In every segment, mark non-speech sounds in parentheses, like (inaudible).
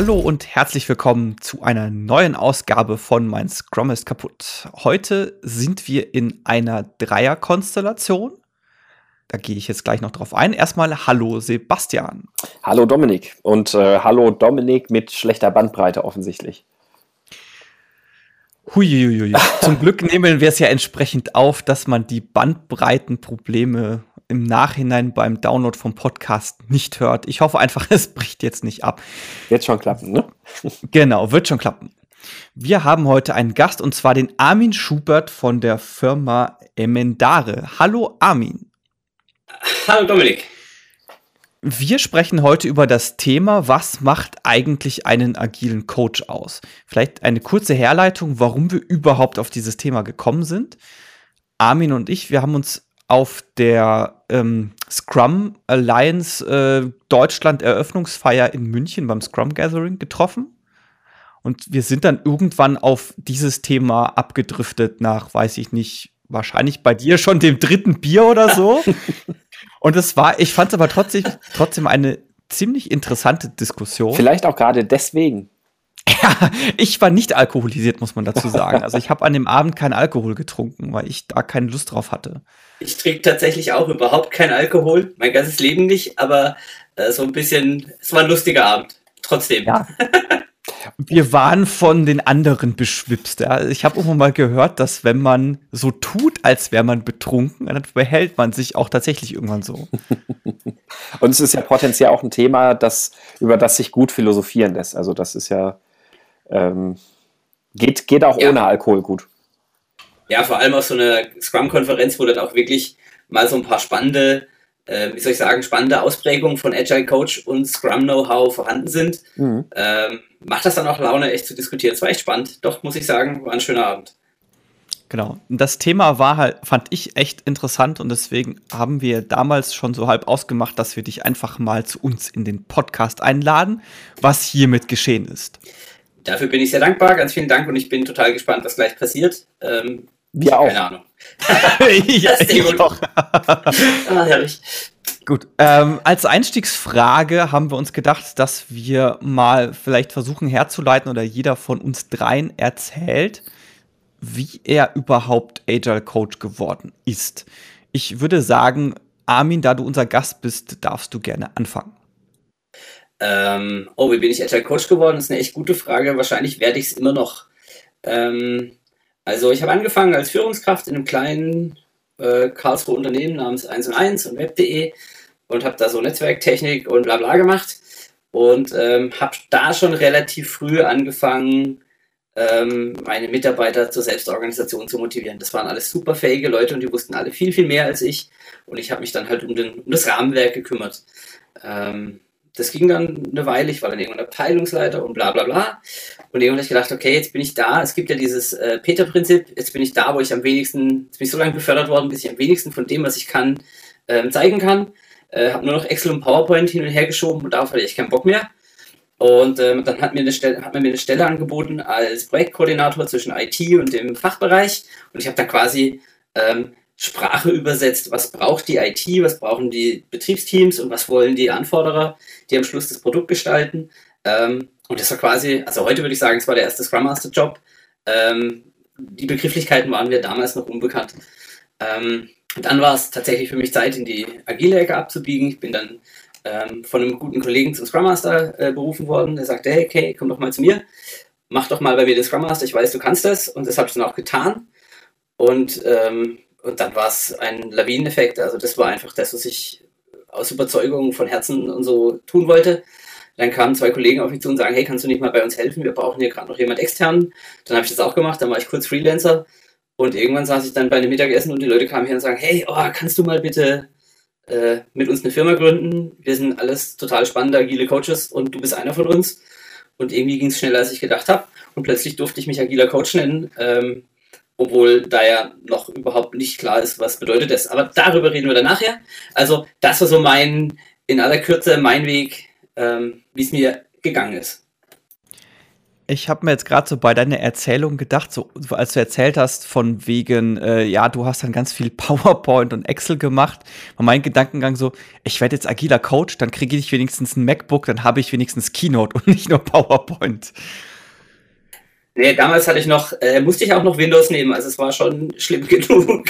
Hallo und herzlich willkommen zu einer neuen Ausgabe von Mein Scrum ist kaputt. Heute sind wir in einer Dreierkonstellation. Da gehe ich jetzt gleich noch drauf ein. Erstmal Hallo Sebastian. Hallo Dominik und äh, hallo Dominik mit schlechter Bandbreite offensichtlich. Huiuiui. (laughs) Zum Glück nehmen wir es ja entsprechend auf, dass man die Bandbreitenprobleme im Nachhinein beim Download vom Podcast nicht hört. Ich hoffe einfach, (laughs) es bricht jetzt nicht ab. Wird schon klappen, ne? (laughs) genau, wird schon klappen. Wir haben heute einen Gast und zwar den Armin Schubert von der Firma Emendare. Hallo Armin. Hallo Dominik. Wir sprechen heute über das Thema, was macht eigentlich einen agilen Coach aus? Vielleicht eine kurze Herleitung, warum wir überhaupt auf dieses Thema gekommen sind. Armin und ich, wir haben uns auf der ähm, Scrum Alliance äh, Deutschland Eröffnungsfeier in München beim Scrum Gathering getroffen. Und wir sind dann irgendwann auf dieses Thema abgedriftet nach, weiß ich nicht, wahrscheinlich bei dir schon dem dritten Bier oder so. (laughs) Und es war, ich fand es aber trotzdem, trotzdem eine ziemlich interessante Diskussion. Vielleicht auch gerade deswegen. Ja, ich war nicht alkoholisiert, muss man dazu sagen. Also ich habe an dem Abend keinen Alkohol getrunken, weil ich da keine Lust drauf hatte. Ich trinke tatsächlich auch überhaupt keinen Alkohol, mein ganzes Leben nicht, aber äh, so ein bisschen, es war ein lustiger Abend. Trotzdem. Ja. Wir waren von den anderen beschwipst. Ja. Ich habe irgendwann mal gehört, dass wenn man so tut, als wäre man betrunken, dann behält man sich auch tatsächlich irgendwann so. Und es ist ja potenziell auch ein Thema, das, über das sich gut philosophieren lässt. Also das ist ja, ähm, geht, geht auch ja. ohne Alkohol gut. Ja, vor allem auf so einer Scrum-Konferenz, wo dann auch wirklich mal so ein paar spannende, äh, wie soll ich sagen, spannende Ausprägungen von Agile Coach und Scrum Know-how vorhanden sind. Mhm. Ähm, macht das dann auch Laune, echt zu diskutieren. Es war echt spannend. Doch, muss ich sagen, war ein schöner Abend. Genau. Das Thema war halt, fand ich echt interessant und deswegen haben wir damals schon so halb ausgemacht, dass wir dich einfach mal zu uns in den Podcast einladen, was hiermit geschehen ist. Dafür bin ich sehr dankbar. Ganz vielen Dank und ich bin total gespannt, was gleich passiert. Ähm, wir auch. Keine Ahnung. (laughs) (laughs) ja, ich auch. (laughs) ah, herrlich. Gut, ähm, als Einstiegsfrage haben wir uns gedacht, dass wir mal vielleicht versuchen herzuleiten oder jeder von uns dreien erzählt, wie er überhaupt Agile Coach geworden ist. Ich würde sagen, Armin, da du unser Gast bist, darfst du gerne anfangen. Ähm, oh, wie bin ich Agile Coach geworden? Das ist eine echt gute Frage. Wahrscheinlich werde ich es immer noch. Ähm, also ich habe angefangen als Führungskraft in einem kleinen äh, Karlsruhe Unternehmen namens 1 und 1 und Web.de und habe da so Netzwerktechnik und bla bla gemacht und ähm, habe da schon relativ früh angefangen, ähm, meine Mitarbeiter zur Selbstorganisation zu motivieren. Das waren alles super fähige Leute und die wussten alle viel, viel mehr als ich und ich habe mich dann halt um, den, um das Rahmenwerk gekümmert. Ähm, das ging dann eine Weile, ich war dann irgendwann Abteilungsleiter und bla bla bla. Und irgendwann habe ich gedacht, okay, jetzt bin ich da. Es gibt ja dieses äh, Peter-Prinzip, jetzt bin ich da, wo ich am wenigsten, jetzt bin ich so lange befördert worden, bis ich am wenigsten von dem, was ich kann, ähm, zeigen kann. Äh, habe nur noch Excel und PowerPoint hin und her geschoben und darauf hatte ich keinen Bock mehr. Und ähm, dann hat, mir eine Stelle, hat man mir eine Stelle angeboten als Projektkoordinator zwischen IT und dem Fachbereich. Und ich habe dann quasi ähm, Sprache übersetzt, was braucht die IT, was brauchen die Betriebsteams und was wollen die Anforderer, die am Schluss das Produkt gestalten. Ähm, und das war quasi, also heute würde ich sagen, es war der erste Scrum Master Job. Ähm, die Begrifflichkeiten waren mir damals noch unbekannt. Ähm, dann war es tatsächlich für mich Zeit, in die agile Ecke abzubiegen. Ich bin dann ähm, von einem guten Kollegen zum Scrum Master äh, berufen worden. Der sagte, hey, okay, komm doch mal zu mir. Mach doch mal bei mir den Scrum Master. Ich weiß, du kannst das. Und das habe ich dann auch getan. Und, ähm, und dann war es ein Lawineneffekt. Also das war einfach das, was ich aus Überzeugung von Herzen und so tun wollte. Dann kamen zwei Kollegen auf mich zu und sagen, hey, kannst du nicht mal bei uns helfen? Wir brauchen hier gerade noch jemand extern. Dann habe ich das auch gemacht. Dann war ich kurz Freelancer und irgendwann saß ich dann bei einem Mittagessen und die Leute kamen her und sagen, hey, oh, kannst du mal bitte äh, mit uns eine Firma gründen? Wir sind alles total spannende, agile Coaches und du bist einer von uns. Und irgendwie ging es schneller, als ich gedacht habe. Und plötzlich durfte ich mich agiler Coach nennen, ähm, obwohl da ja noch überhaupt nicht klar ist, was bedeutet das. Aber darüber reden wir dann nachher. Also das war so mein, in aller Kürze mein Weg, ähm, wie es mir gegangen ist. Ich habe mir jetzt gerade so bei deiner Erzählung gedacht, so als du erzählt hast von wegen, äh, ja, du hast dann ganz viel (laughs) PowerPoint und Excel gemacht, war mein Gedankengang so, ich werde jetzt agiler Coach, dann kriege ich wenigstens ein MacBook, dann habe ich wenigstens Keynote (laughs) und nicht nur PowerPoint. Nee, damals hatte ich noch, äh, musste ich auch noch Windows nehmen, also es war schon schlimm (laughs) genug.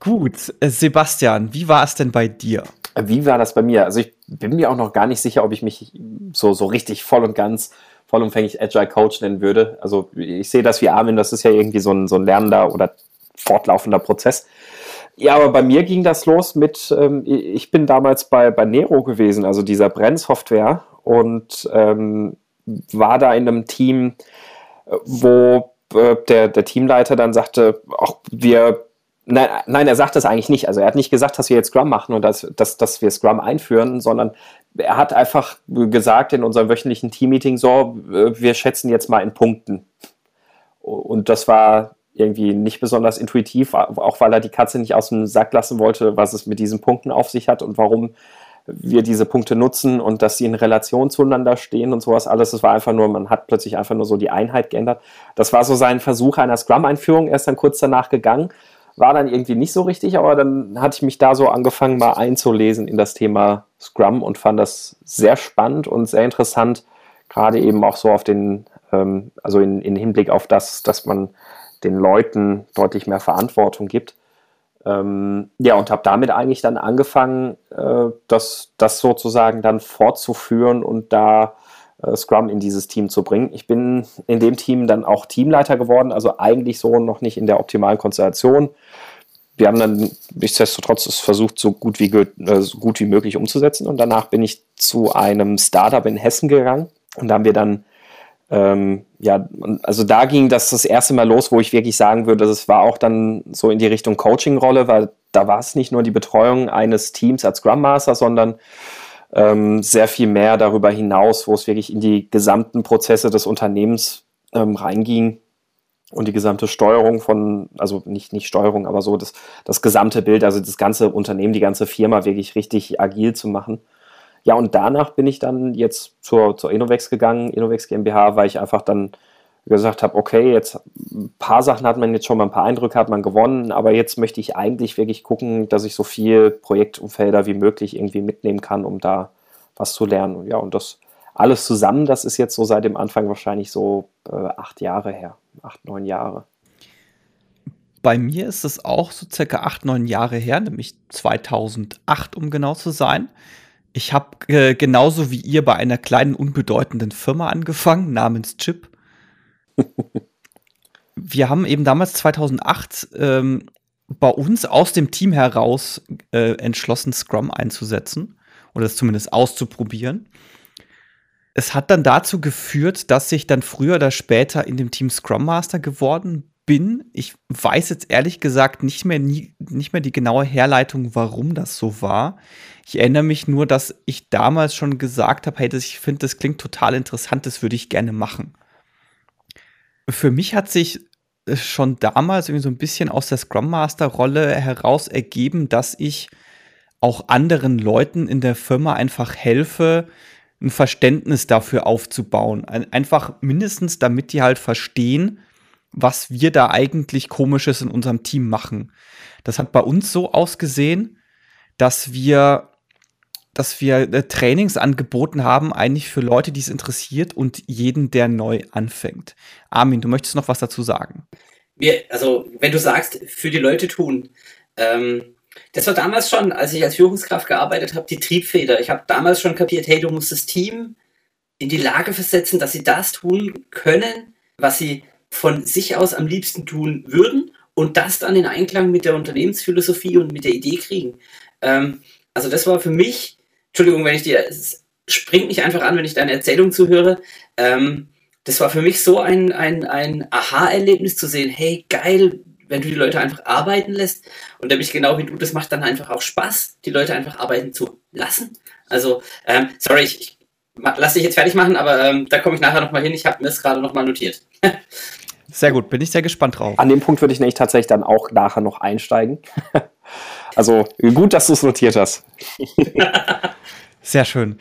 Gut, äh, Sebastian, wie war es denn bei dir? Wie war das bei mir? Also ich bin mir auch noch gar nicht sicher, ob ich mich so, so richtig voll und ganz, vollumfänglich Agile Coach nennen würde. Also ich sehe das wie Armin, das ist ja irgendwie so ein, so ein lernender oder fortlaufender Prozess. Ja, aber bei mir ging das los mit, ähm, ich bin damals bei, bei Nero gewesen, also dieser Brennsoftware und ähm, war da in einem Team, wo äh, der, der Teamleiter dann sagte, auch wir Nein, nein, er sagt das eigentlich nicht. Also er hat nicht gesagt, dass wir jetzt Scrum machen und dass, dass, dass wir Scrum einführen, sondern er hat einfach gesagt in unserem wöchentlichen Teammeeting so, wir schätzen jetzt mal in Punkten. Und das war irgendwie nicht besonders intuitiv, auch weil er die Katze nicht aus dem Sack lassen wollte, was es mit diesen Punkten auf sich hat und warum wir diese Punkte nutzen und dass sie in Relation zueinander stehen und sowas alles. Es war einfach nur, man hat plötzlich einfach nur so die Einheit geändert. Das war so sein Versuch einer Scrum-Einführung. Er ist dann kurz danach gegangen war dann irgendwie nicht so richtig, aber dann hatte ich mich da so angefangen, mal einzulesen in das Thema Scrum und fand das sehr spannend und sehr interessant, gerade eben auch so auf den, ähm, also in, in Hinblick auf das, dass man den Leuten deutlich mehr Verantwortung gibt. Ähm, ja, und habe damit eigentlich dann angefangen, äh, das, das sozusagen dann fortzuführen und da äh, Scrum in dieses Team zu bringen. Ich bin in dem Team dann auch Teamleiter geworden, also eigentlich so noch nicht in der optimalen Konstellation. Wir haben dann nichtsdestotrotz es versucht, so gut wie, äh, so gut wie möglich umzusetzen. Und danach bin ich zu einem Startup in Hessen gegangen. Und da haben wir dann, ähm, ja, also da ging das das erste Mal los, wo ich wirklich sagen würde, es war auch dann so in die Richtung Coaching-Rolle, weil da war es nicht nur die Betreuung eines Teams als Scrum Master, sondern ähm, sehr viel mehr darüber hinaus, wo es wirklich in die gesamten Prozesse des Unternehmens ähm, reinging und die gesamte Steuerung von, also nicht, nicht Steuerung, aber so das, das gesamte Bild, also das ganze Unternehmen, die ganze Firma wirklich richtig agil zu machen. Ja, und danach bin ich dann jetzt zur, zur Innovex gegangen, Innovex GmbH, weil ich einfach dann gesagt habe, okay, jetzt ein paar Sachen hat man jetzt schon mal, ein paar Eindrücke hat man gewonnen, aber jetzt möchte ich eigentlich wirklich gucken, dass ich so viel Projektumfelder wie möglich irgendwie mitnehmen kann, um da was zu lernen. Ja, und das alles zusammen, das ist jetzt so seit dem Anfang wahrscheinlich so äh, acht Jahre her, acht, neun Jahre. Bei mir ist es auch so circa acht, neun Jahre her, nämlich 2008, um genau zu sein. Ich habe äh, genauso wie ihr bei einer kleinen, unbedeutenden Firma angefangen, namens Chip (laughs) wir haben eben damals 2008 ähm, bei uns aus dem Team heraus äh, entschlossen, Scrum einzusetzen oder es zumindest auszuprobieren. Es hat dann dazu geführt, dass ich dann früher oder später in dem Team Scrum Master geworden bin. Ich weiß jetzt ehrlich gesagt nicht mehr, nie, nicht mehr die genaue Herleitung, warum das so war. Ich erinnere mich nur, dass ich damals schon gesagt habe, hey, das, ich finde, das klingt total interessant, das würde ich gerne machen für mich hat sich äh, schon damals irgendwie so ein bisschen aus der Scrum Master Rolle heraus ergeben, dass ich auch anderen Leuten in der Firma einfach helfe, ein Verständnis dafür aufzubauen. Einfach mindestens, damit die halt verstehen, was wir da eigentlich komisches in unserem Team machen. Das hat bei uns so ausgesehen, dass wir dass wir äh, Trainings angeboten haben, eigentlich für Leute, die es interessiert und jeden, der neu anfängt. Armin, du möchtest noch was dazu sagen? Wir, also, wenn du sagst, für die Leute tun, ähm, das war damals schon, als ich als Führungskraft gearbeitet habe, die Triebfeder. Ich habe damals schon kapiert, hey, du musst das Team in die Lage versetzen, dass sie das tun können, was sie von sich aus am liebsten tun würden und das dann in Einklang mit der Unternehmensphilosophie und mit der Idee kriegen. Ähm, also das war für mich Entschuldigung, wenn ich dir, es springt mich einfach an, wenn ich deine Erzählung zuhöre. Ähm, das war für mich so ein, ein, ein Aha-Erlebnis zu sehen, hey, geil, wenn du die Leute einfach arbeiten lässt. Und nämlich genau wie du, das macht dann einfach auch Spaß, die Leute einfach arbeiten zu lassen. Also, ähm, sorry, ich, ich lass dich jetzt fertig machen, aber ähm, da komme ich nachher nochmal hin. Ich habe mir das gerade nochmal notiert. (laughs) sehr gut, bin ich sehr gespannt drauf. An dem Punkt würde ich nämlich tatsächlich dann auch nachher noch einsteigen. (laughs) also gut, dass du es notiert hast. (laughs) Sehr schön.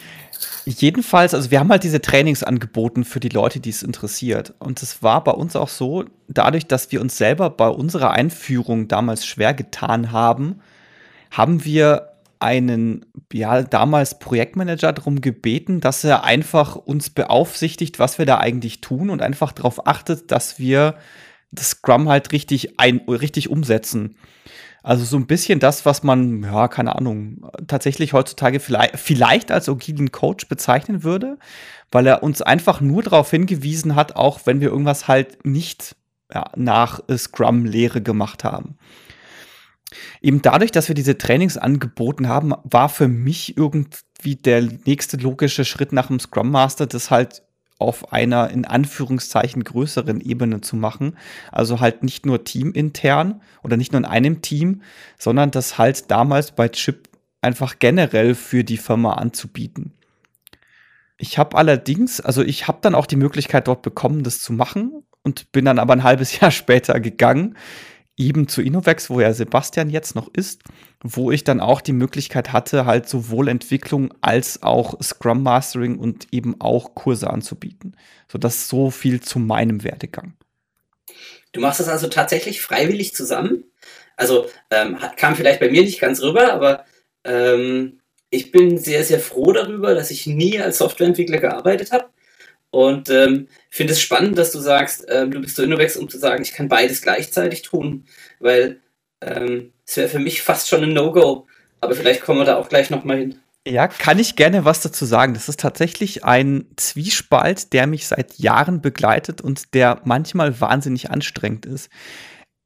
Jedenfalls, also wir haben halt diese Trainings angeboten für die Leute, die es interessiert. Und es war bei uns auch so, dadurch, dass wir uns selber bei unserer Einführung damals schwer getan haben, haben wir einen, ja, damals Projektmanager darum gebeten, dass er einfach uns beaufsichtigt, was wir da eigentlich tun und einfach darauf achtet, dass wir das Scrum halt richtig ein, richtig umsetzen. Also so ein bisschen das, was man, ja, keine Ahnung, tatsächlich heutzutage vielleicht, vielleicht als agilen Coach bezeichnen würde, weil er uns einfach nur darauf hingewiesen hat, auch wenn wir irgendwas halt nicht ja, nach Scrum-Lehre gemacht haben. Eben dadurch, dass wir diese Trainings angeboten haben, war für mich irgendwie der nächste logische Schritt nach dem Scrum Master, das halt auf einer in Anführungszeichen größeren Ebene zu machen. Also halt nicht nur teamintern oder nicht nur in einem Team, sondern das halt damals bei Chip einfach generell für die Firma anzubieten. Ich habe allerdings, also ich habe dann auch die Möglichkeit dort bekommen, das zu machen und bin dann aber ein halbes (laughs) Jahr später gegangen, eben zu Innovex, wo ja Sebastian jetzt noch ist, wo ich dann auch die Möglichkeit hatte, halt sowohl Entwicklung als auch Scrum Mastering und eben auch Kurse anzubieten. So dass so viel zu meinem Werdegang. Du machst das also tatsächlich freiwillig zusammen? Also ähm, kam vielleicht bei mir nicht ganz rüber, aber ähm, ich bin sehr, sehr froh darüber, dass ich nie als Softwareentwickler gearbeitet habe und ähm, finde es spannend, dass du sagst, ähm, du bist so Innovex, um zu sagen, ich kann beides gleichzeitig tun, weil ähm, es wäre für mich fast schon ein No-Go. Aber vielleicht kommen wir da auch gleich nochmal hin. Ja, kann ich gerne was dazu sagen. Das ist tatsächlich ein Zwiespalt, der mich seit Jahren begleitet und der manchmal wahnsinnig anstrengend ist.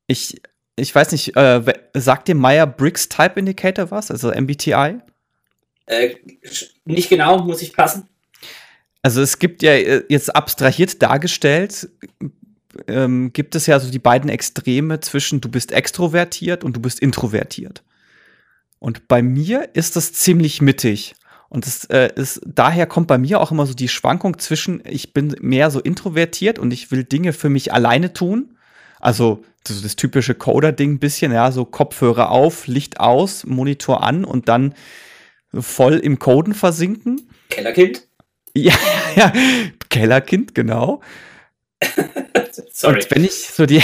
Ich, ich weiß nicht, äh, sagt dir Meyer-Briggs Type Indicator was, also MBTI? Äh, nicht genau, muss ich passen. Also es gibt ja äh, jetzt abstrahiert dargestellt, ähm, gibt es ja so die beiden Extreme zwischen du bist extrovertiert und du bist introvertiert. Und bei mir ist das ziemlich mittig. Und das äh, ist, daher kommt bei mir auch immer so die Schwankung zwischen, ich bin mehr so introvertiert und ich will Dinge für mich alleine tun. Also das, das typische Coder-Ding bisschen, ja, so Kopfhörer auf, Licht aus, Monitor an und dann voll im Coden versinken. Kellerkind? Ja, (laughs) ja, Kellerkind, genau. (laughs) Sorry. Und wenn ich so die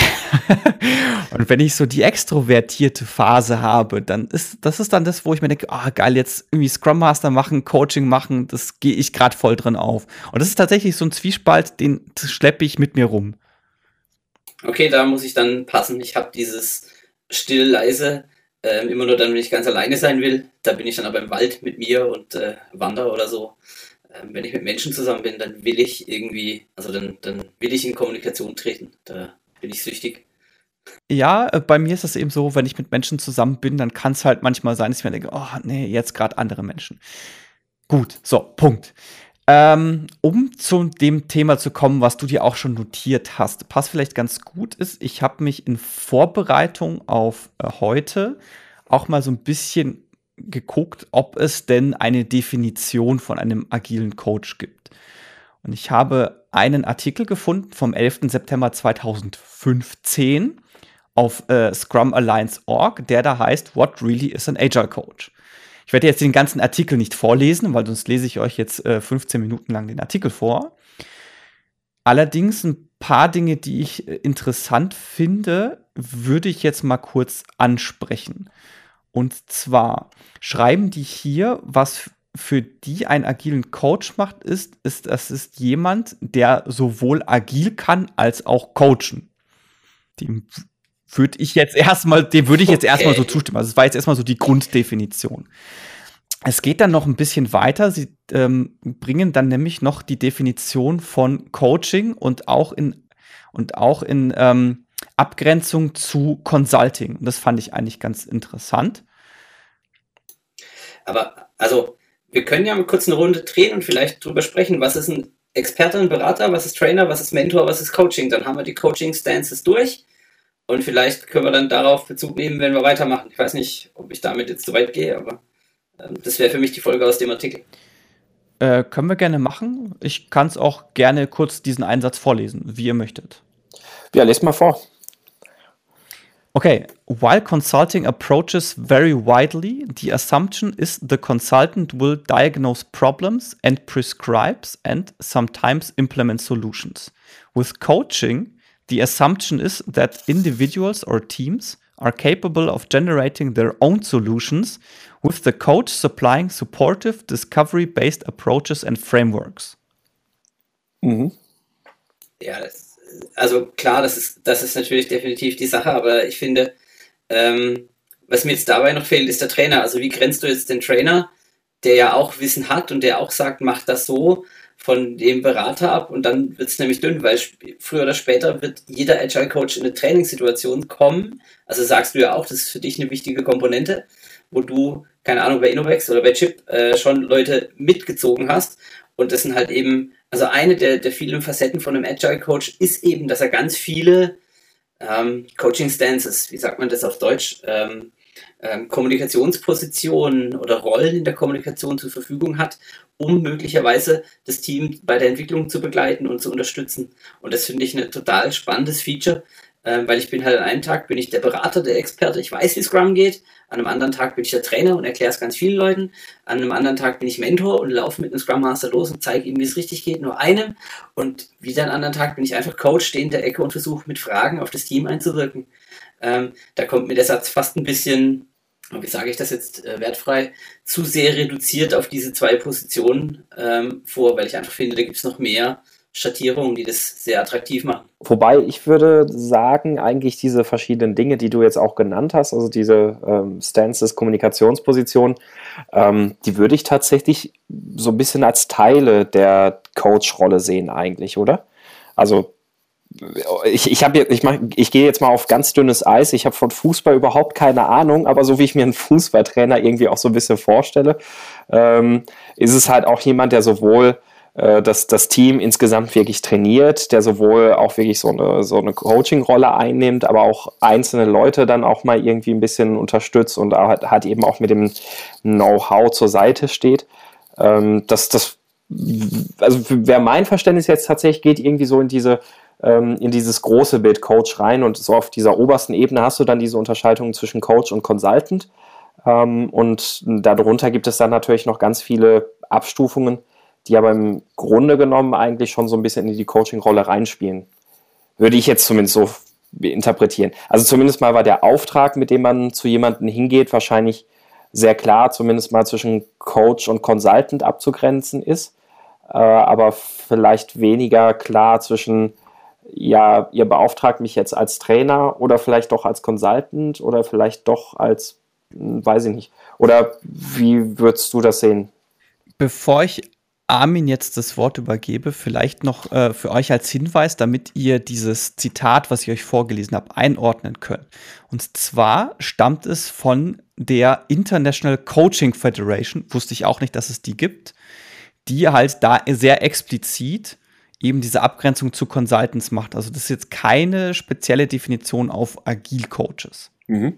(laughs) und wenn ich so die extrovertierte Phase habe, dann ist das ist dann das, wo ich mir denke, ah oh, geil, jetzt irgendwie Scrum Master machen, Coaching machen, das gehe ich gerade voll drin auf. Und das ist tatsächlich so ein Zwiespalt, den schleppe ich mit mir rum. Okay, da muss ich dann passen. Ich habe dieses still leise äh, immer nur dann, wenn ich ganz alleine sein will. Da bin ich dann aber im Wald mit mir und äh, wandere oder so. Ähm, wenn ich mit Menschen zusammen bin, dann will ich irgendwie, also dann, dann will ich in Kommunikation treten. Da bin ich süchtig. Ja, äh, bei mir ist es eben so, wenn ich mit Menschen zusammen bin, dann kann es halt manchmal sein, dass ich mir denke, oh nee, jetzt gerade andere Menschen. Gut, so, Punkt. Ähm, um zu dem Thema zu kommen, was du dir auch schon notiert hast, passt vielleicht ganz gut ist, ich habe mich in Vorbereitung auf äh, heute auch mal so ein bisschen geguckt, ob es denn eine Definition von einem agilen Coach gibt. Und ich habe einen Artikel gefunden vom 11. September 2015 auf äh, Scrum Alliance.org, der da heißt What Really is an Agile Coach. Ich werde jetzt den ganzen Artikel nicht vorlesen, weil sonst lese ich euch jetzt äh, 15 Minuten lang den Artikel vor. Allerdings ein paar Dinge, die ich äh, interessant finde, würde ich jetzt mal kurz ansprechen. Und zwar schreiben die hier, was für die einen agilen Coach macht, ist, ist, das ist jemand, der sowohl agil kann als auch coachen. Dem würde ich jetzt erstmal, dem würde ich jetzt okay. erstmal so zustimmen. Also es war jetzt erstmal so die Grunddefinition. Es geht dann noch ein bisschen weiter. Sie ähm, bringen dann nämlich noch die Definition von Coaching und auch in und auch in ähm, Abgrenzung zu Consulting. Und das fand ich eigentlich ganz interessant. Aber also, wir können ja mal kurz eine Runde drehen und vielleicht drüber sprechen, was ist ein Experte, ein Berater, was ist Trainer, was ist Mentor, was ist Coaching. Dann haben wir die Coaching-Stances durch und vielleicht können wir dann darauf Bezug nehmen, wenn wir weitermachen. Ich weiß nicht, ob ich damit jetzt zu weit gehe, aber äh, das wäre für mich die Folge aus dem Artikel. Äh, können wir gerne machen. Ich kann es auch gerne kurz diesen Einsatz vorlesen, wie ihr möchtet. Ja, lest mal vor. Okay, while consulting approaches vary widely, the assumption is the consultant will diagnose problems and prescribes and sometimes implement solutions. With coaching, the assumption is that individuals or teams are capable of generating their own solutions, with the coach supplying supportive, discovery based approaches and frameworks. Mhm. Ja, das also klar, das ist, das ist natürlich definitiv die Sache, aber ich finde, ähm, was mir jetzt dabei noch fehlt, ist der Trainer. Also wie grenzt du jetzt den Trainer, der ja auch Wissen hat und der auch sagt, mach das so, von dem Berater ab und dann wird es nämlich dünn, weil früher oder später wird jeder Agile Coach in eine Trainingssituation kommen. Also sagst du ja auch, das ist für dich eine wichtige Komponente, wo du, keine Ahnung, bei Innovex oder bei Chip äh, schon Leute mitgezogen hast und das sind halt eben also eine der, der vielen Facetten von einem Agile Coach ist eben, dass er ganz viele ähm, Coaching Stances, wie sagt man das auf Deutsch, ähm, ähm, Kommunikationspositionen oder Rollen in der Kommunikation zur Verfügung hat, um möglicherweise das Team bei der Entwicklung zu begleiten und zu unterstützen. Und das finde ich ein total spannendes Feature, ähm, weil ich bin halt an einem Tag bin ich der Berater, der Experte, ich weiß, wie Scrum geht. An einem anderen Tag bin ich der Trainer und erkläre es ganz vielen Leuten. An einem anderen Tag bin ich Mentor und laufe mit einem Scrum Master los und zeige ihm, wie es richtig geht, nur einem. Und wieder an anderen Tag bin ich einfach Coach, stehe in der Ecke und versuche mit Fragen auf das Team einzuwirken. Ähm, da kommt mir der Satz fast ein bisschen, wie sage ich das jetzt äh, wertfrei, zu sehr reduziert auf diese zwei Positionen ähm, vor, weil ich einfach finde, da gibt es noch mehr Schattierungen, die das sehr attraktiv machen. Wobei ich würde sagen, eigentlich diese verschiedenen Dinge, die du jetzt auch genannt hast, also diese ähm, Stances, Kommunikationsposition, ähm, die würde ich tatsächlich so ein bisschen als Teile der Coach-Rolle sehen, eigentlich, oder? Also ich, ich, hab ich, mach, ich gehe jetzt mal auf ganz dünnes Eis. Ich habe von Fußball überhaupt keine Ahnung, aber so wie ich mir einen Fußballtrainer irgendwie auch so ein bisschen vorstelle, ähm, ist es halt auch jemand, der sowohl äh, dass das Team insgesamt wirklich trainiert, der sowohl auch wirklich so eine, so eine Coaching-Rolle einnimmt, aber auch einzelne Leute dann auch mal irgendwie ein bisschen unterstützt und hat, hat eben auch mit dem Know-how zur Seite steht. Ähm, das, das, also wer mein Verständnis jetzt tatsächlich geht, irgendwie so in diese ähm, in dieses große Bild Coach rein und so auf dieser obersten Ebene hast du dann diese Unterscheidung zwischen Coach und Consultant. Ähm, und darunter gibt es dann natürlich noch ganz viele Abstufungen, die aber im Grunde genommen eigentlich schon so ein bisschen in die Coaching-Rolle reinspielen. Würde ich jetzt zumindest so interpretieren. Also zumindest mal war der Auftrag, mit dem man zu jemandem hingeht, wahrscheinlich sehr klar, zumindest mal zwischen Coach und Consultant abzugrenzen ist, äh, aber vielleicht weniger klar zwischen, ja, ihr beauftragt mich jetzt als Trainer oder vielleicht doch als Consultant oder vielleicht doch als, hm, weiß ich nicht. Oder wie würdest du das sehen? Bevor ich Armin jetzt das Wort übergebe, vielleicht noch äh, für euch als Hinweis, damit ihr dieses Zitat, was ich euch vorgelesen habe, einordnen könnt. Und zwar stammt es von der International Coaching Federation, wusste ich auch nicht, dass es die gibt, die halt da sehr explizit eben diese Abgrenzung zu Consultants macht. Also das ist jetzt keine spezielle Definition auf Agil-Coaches. Mhm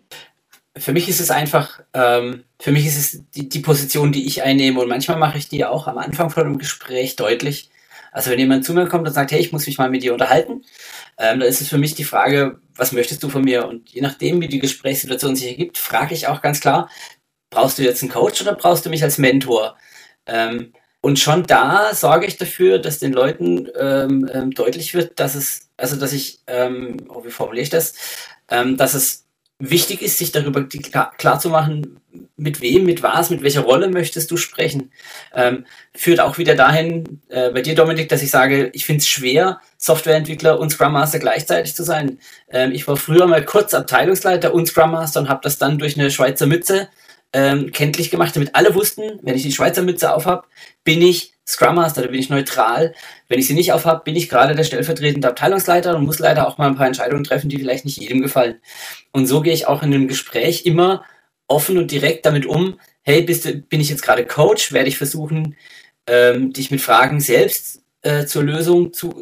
für mich ist es einfach, ähm, für mich ist es die, die Position, die ich einnehme und manchmal mache ich die auch am Anfang von einem Gespräch deutlich. Also wenn jemand zu mir kommt und sagt, hey, ich muss mich mal mit dir unterhalten, ähm, dann ist es für mich die Frage, was möchtest du von mir? Und je nachdem, wie die Gesprächssituation sich ergibt, frage ich auch ganz klar, brauchst du jetzt einen Coach oder brauchst du mich als Mentor? Ähm, und schon da sorge ich dafür, dass den Leuten ähm, ähm deutlich wird, dass es, also dass ich, ähm, oh, wie formuliere ich das, ähm, dass es wichtig ist, sich darüber klar, zu machen, mit wem, mit was, mit welcher Rolle möchtest du sprechen. Ähm, führt auch wieder dahin, äh, bei dir, Dominik, dass ich sage, ich finde es schwer, Softwareentwickler und Scrum Master gleichzeitig zu sein. Ähm, ich war früher mal kurz Abteilungsleiter und Scrum Master und habe das dann durch eine Schweizer Mütze ähm, kenntlich gemacht, damit alle wussten, wenn ich die Schweizer Mütze aufhab, bin ich Scrum Master, da bin ich neutral. Wenn ich sie nicht aufhab, bin ich gerade der stellvertretende Abteilungsleiter und muss leider auch mal ein paar Entscheidungen treffen, die vielleicht nicht jedem gefallen. Und so gehe ich auch in einem Gespräch immer offen und direkt damit um. Hey, bist du, bin ich jetzt gerade Coach? Werde ich versuchen, ähm, dich mit Fragen selbst äh, zur Lösung zu,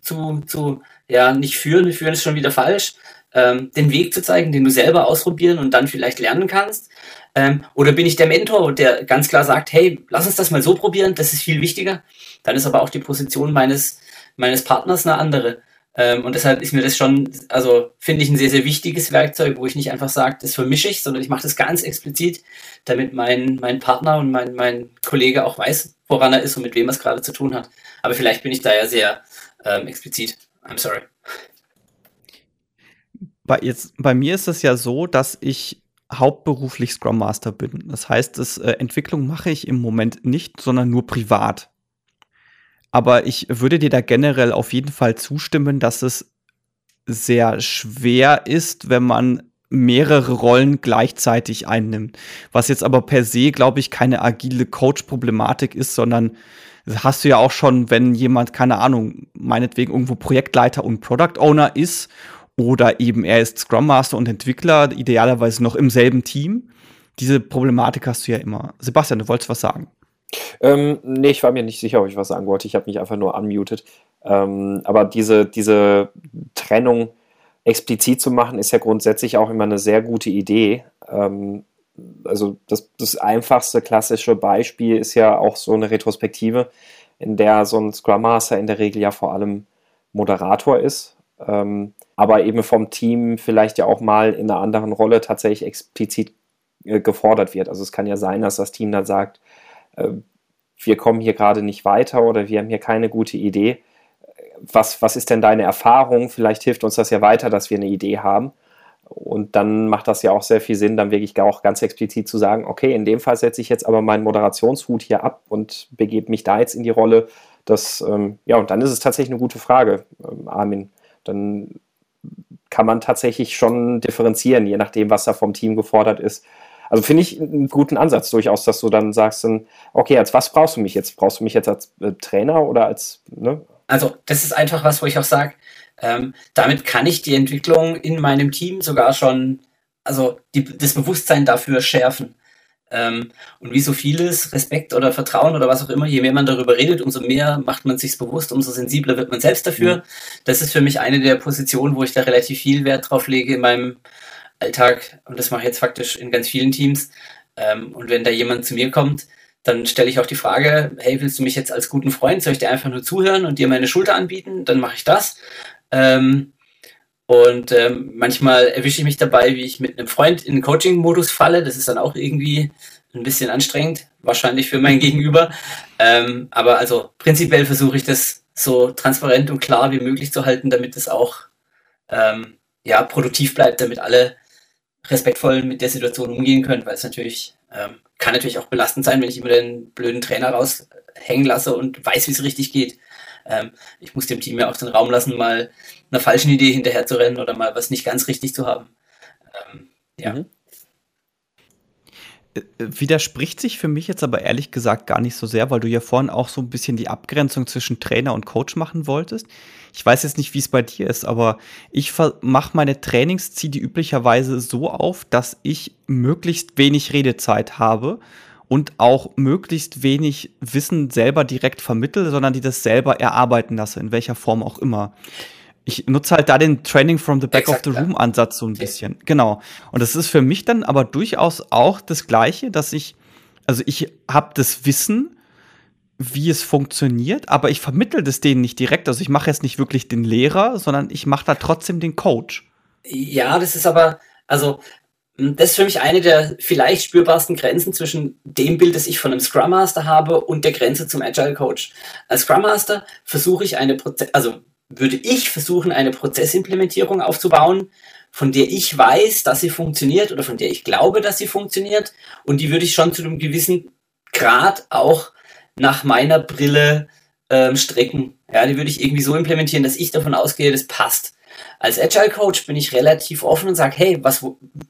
zu, zu, ja, nicht führen, führen ist schon wieder falsch, ähm, den Weg zu zeigen, den du selber ausprobieren und dann vielleicht lernen kannst. Ähm, oder bin ich der Mentor, der ganz klar sagt, hey, lass uns das mal so probieren, das ist viel wichtiger. Dann ist aber auch die Position meines, meines Partners eine andere. Ähm, und deshalb ist mir das schon, also finde ich ein sehr, sehr wichtiges Werkzeug, wo ich nicht einfach sage, das vermische ich, sondern ich mache das ganz explizit, damit mein, mein Partner und mein, mein Kollege auch weiß, woran er ist und mit wem er es gerade zu tun hat. Aber vielleicht bin ich da ja sehr ähm, explizit. I'm sorry. Bei, jetzt, bei mir ist es ja so, dass ich hauptberuflich Scrum Master bin. Das heißt, das, äh, Entwicklung mache ich im Moment nicht, sondern nur privat. Aber ich würde dir da generell auf jeden Fall zustimmen, dass es sehr schwer ist, wenn man mehrere Rollen gleichzeitig einnimmt. Was jetzt aber per se, glaube ich, keine agile Coach-Problematik ist, sondern hast du ja auch schon, wenn jemand, keine Ahnung, meinetwegen irgendwo Projektleiter und Product Owner ist oder eben er ist Scrum Master und Entwickler, idealerweise noch im selben Team. Diese Problematik hast du ja immer. Sebastian, du wolltest was sagen. Ähm, nee, ich war mir nicht sicher, ob ich was sagen wollte. Ich habe mich einfach nur unmuted. Ähm, aber diese, diese Trennung explizit zu machen, ist ja grundsätzlich auch immer eine sehr gute Idee. Ähm, also das, das einfachste klassische Beispiel ist ja auch so eine Retrospektive, in der so ein Scrum Master in der Regel ja vor allem Moderator ist, ähm, aber eben vom Team vielleicht ja auch mal in einer anderen Rolle tatsächlich explizit äh, gefordert wird. Also es kann ja sein, dass das Team dann sagt, äh, wir kommen hier gerade nicht weiter oder wir haben hier keine gute Idee. Was, was ist denn deine Erfahrung? Vielleicht hilft uns das ja weiter, dass wir eine Idee haben. Und dann macht das ja auch sehr viel Sinn, dann wirklich auch ganz explizit zu sagen, okay, in dem Fall setze ich jetzt aber meinen Moderationshut hier ab und begebe mich da jetzt in die Rolle. Das, ähm, ja, und dann ist es tatsächlich eine gute Frage, ähm, Armin. Dann kann man tatsächlich schon differenzieren, je nachdem, was da vom Team gefordert ist. Also finde ich einen guten Ansatz durchaus, dass du dann sagst, dann, okay, als was brauchst du mich jetzt? Brauchst du mich jetzt als äh, Trainer oder als, ne? Also das ist einfach was, wo ich auch sage, ähm, damit kann ich die Entwicklung in meinem Team sogar schon, also die, das Bewusstsein dafür schärfen. Ähm, und wie so vieles, Respekt oder Vertrauen oder was auch immer, je mehr man darüber redet, umso mehr macht man sich bewusst, umso sensibler wird man selbst dafür. Mhm. Das ist für mich eine der Positionen, wo ich da relativ viel Wert drauf lege in meinem Alltag, und das mache ich jetzt faktisch in ganz vielen Teams, ähm, und wenn da jemand zu mir kommt, dann stelle ich auch die Frage, hey, willst du mich jetzt als guten Freund, soll ich dir einfach nur zuhören und dir meine Schulter anbieten? Dann mache ich das. Ähm, und ähm, manchmal erwische ich mich dabei, wie ich mit einem Freund in den Coaching-Modus falle. Das ist dann auch irgendwie ein bisschen anstrengend, wahrscheinlich für mein (laughs) Gegenüber. Ähm, aber also prinzipiell versuche ich das so transparent und klar wie möglich zu halten, damit es auch ähm, ja, produktiv bleibt, damit alle respektvoll mit der Situation umgehen können, weil es natürlich ähm, kann natürlich auch belastend sein, wenn ich immer den blöden Trainer raushängen lasse und weiß, wie es richtig geht. Ähm, ich muss dem Team ja auch den Raum lassen, mal einer falschen Idee hinterher zu rennen oder mal was nicht ganz richtig zu haben. Ähm, ja. Mhm. Äh, widerspricht sich für mich jetzt aber ehrlich gesagt gar nicht so sehr, weil du ja vorhin auch so ein bisschen die Abgrenzung zwischen Trainer und Coach machen wolltest. Ich weiß jetzt nicht, wie es bei dir ist, aber ich mache meine Trainings, ziehe die üblicherweise so auf, dass ich möglichst wenig Redezeit habe und auch möglichst wenig Wissen selber direkt vermittle, sondern die das selber erarbeiten lasse, in welcher Form auch immer ich nutze halt da den Training from the back Exakt, of the room Ansatz so ein bisschen. Genau. Und das ist für mich dann aber durchaus auch das Gleiche, dass ich, also ich habe das Wissen, wie es funktioniert, aber ich vermittle das denen nicht direkt. Also ich mache jetzt nicht wirklich den Lehrer, sondern ich mache da trotzdem den Coach. Ja, das ist aber, also das ist für mich eine der vielleicht spürbarsten Grenzen zwischen dem Bild, das ich von einem Scrum Master habe und der Grenze zum Agile Coach. Als Scrum Master versuche ich eine Proze also würde ich versuchen, eine Prozessimplementierung aufzubauen, von der ich weiß, dass sie funktioniert oder von der ich glaube, dass sie funktioniert. Und die würde ich schon zu einem gewissen Grad auch nach meiner Brille ähm, strecken. Ja, die würde ich irgendwie so implementieren, dass ich davon ausgehe, das passt. Als Agile Coach bin ich relativ offen und sage, hey, was,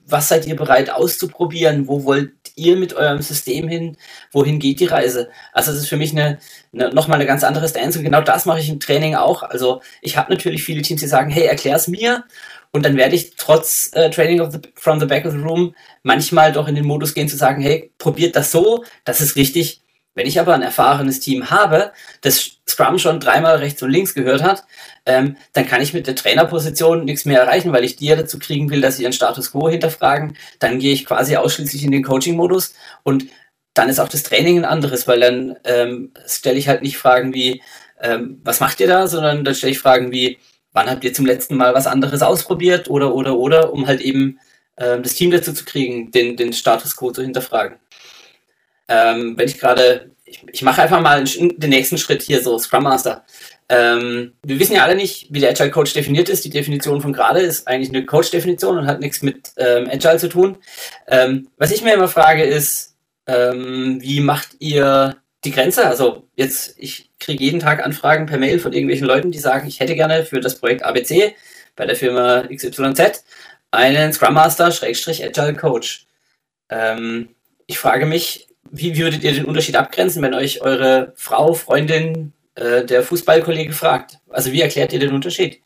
was seid ihr bereit auszuprobieren? Wo wollt ihr mit eurem System hin? Wohin geht die Reise? Also das ist für mich eine, eine nochmal eine ganz andere Stance und genau das mache ich im Training auch. Also ich habe natürlich viele Teams, die sagen, hey, erklär es mir und dann werde ich trotz äh, Training the, from the back of the room manchmal doch in den Modus gehen zu sagen, hey, probiert das so, das ist richtig. Wenn ich aber ein erfahrenes Team habe, das Scrum schon dreimal rechts und links gehört hat, ähm, dann kann ich mit der Trainerposition nichts mehr erreichen, weil ich die ja dazu kriegen will, dass sie ihren Status quo hinterfragen. Dann gehe ich quasi ausschließlich in den Coaching-Modus und dann ist auch das Training ein anderes, weil dann ähm, stelle ich halt nicht Fragen wie, ähm, was macht ihr da, sondern dann stelle ich Fragen wie, wann habt ihr zum letzten Mal was anderes ausprobiert oder, oder, oder, um halt eben ähm, das Team dazu zu kriegen, den, den Status quo zu hinterfragen. Ähm, wenn ich gerade, ich, ich mache einfach mal den nächsten Schritt hier, so Scrum Master. Ähm, wir wissen ja alle nicht, wie der Agile Coach definiert ist. Die Definition von gerade ist eigentlich eine Coach-Definition und hat nichts mit ähm, Agile zu tun. Ähm, was ich mir immer frage ist, ähm, wie macht ihr die Grenze? Also jetzt, ich kriege jeden Tag Anfragen per Mail von irgendwelchen Leuten, die sagen, ich hätte gerne für das Projekt ABC bei der Firma XYZ einen Scrum Master Agile Coach. Ähm, ich frage mich, wie würdet ihr den Unterschied abgrenzen, wenn euch eure Frau, Freundin, äh, der Fußballkollege fragt? Also wie erklärt ihr den Unterschied?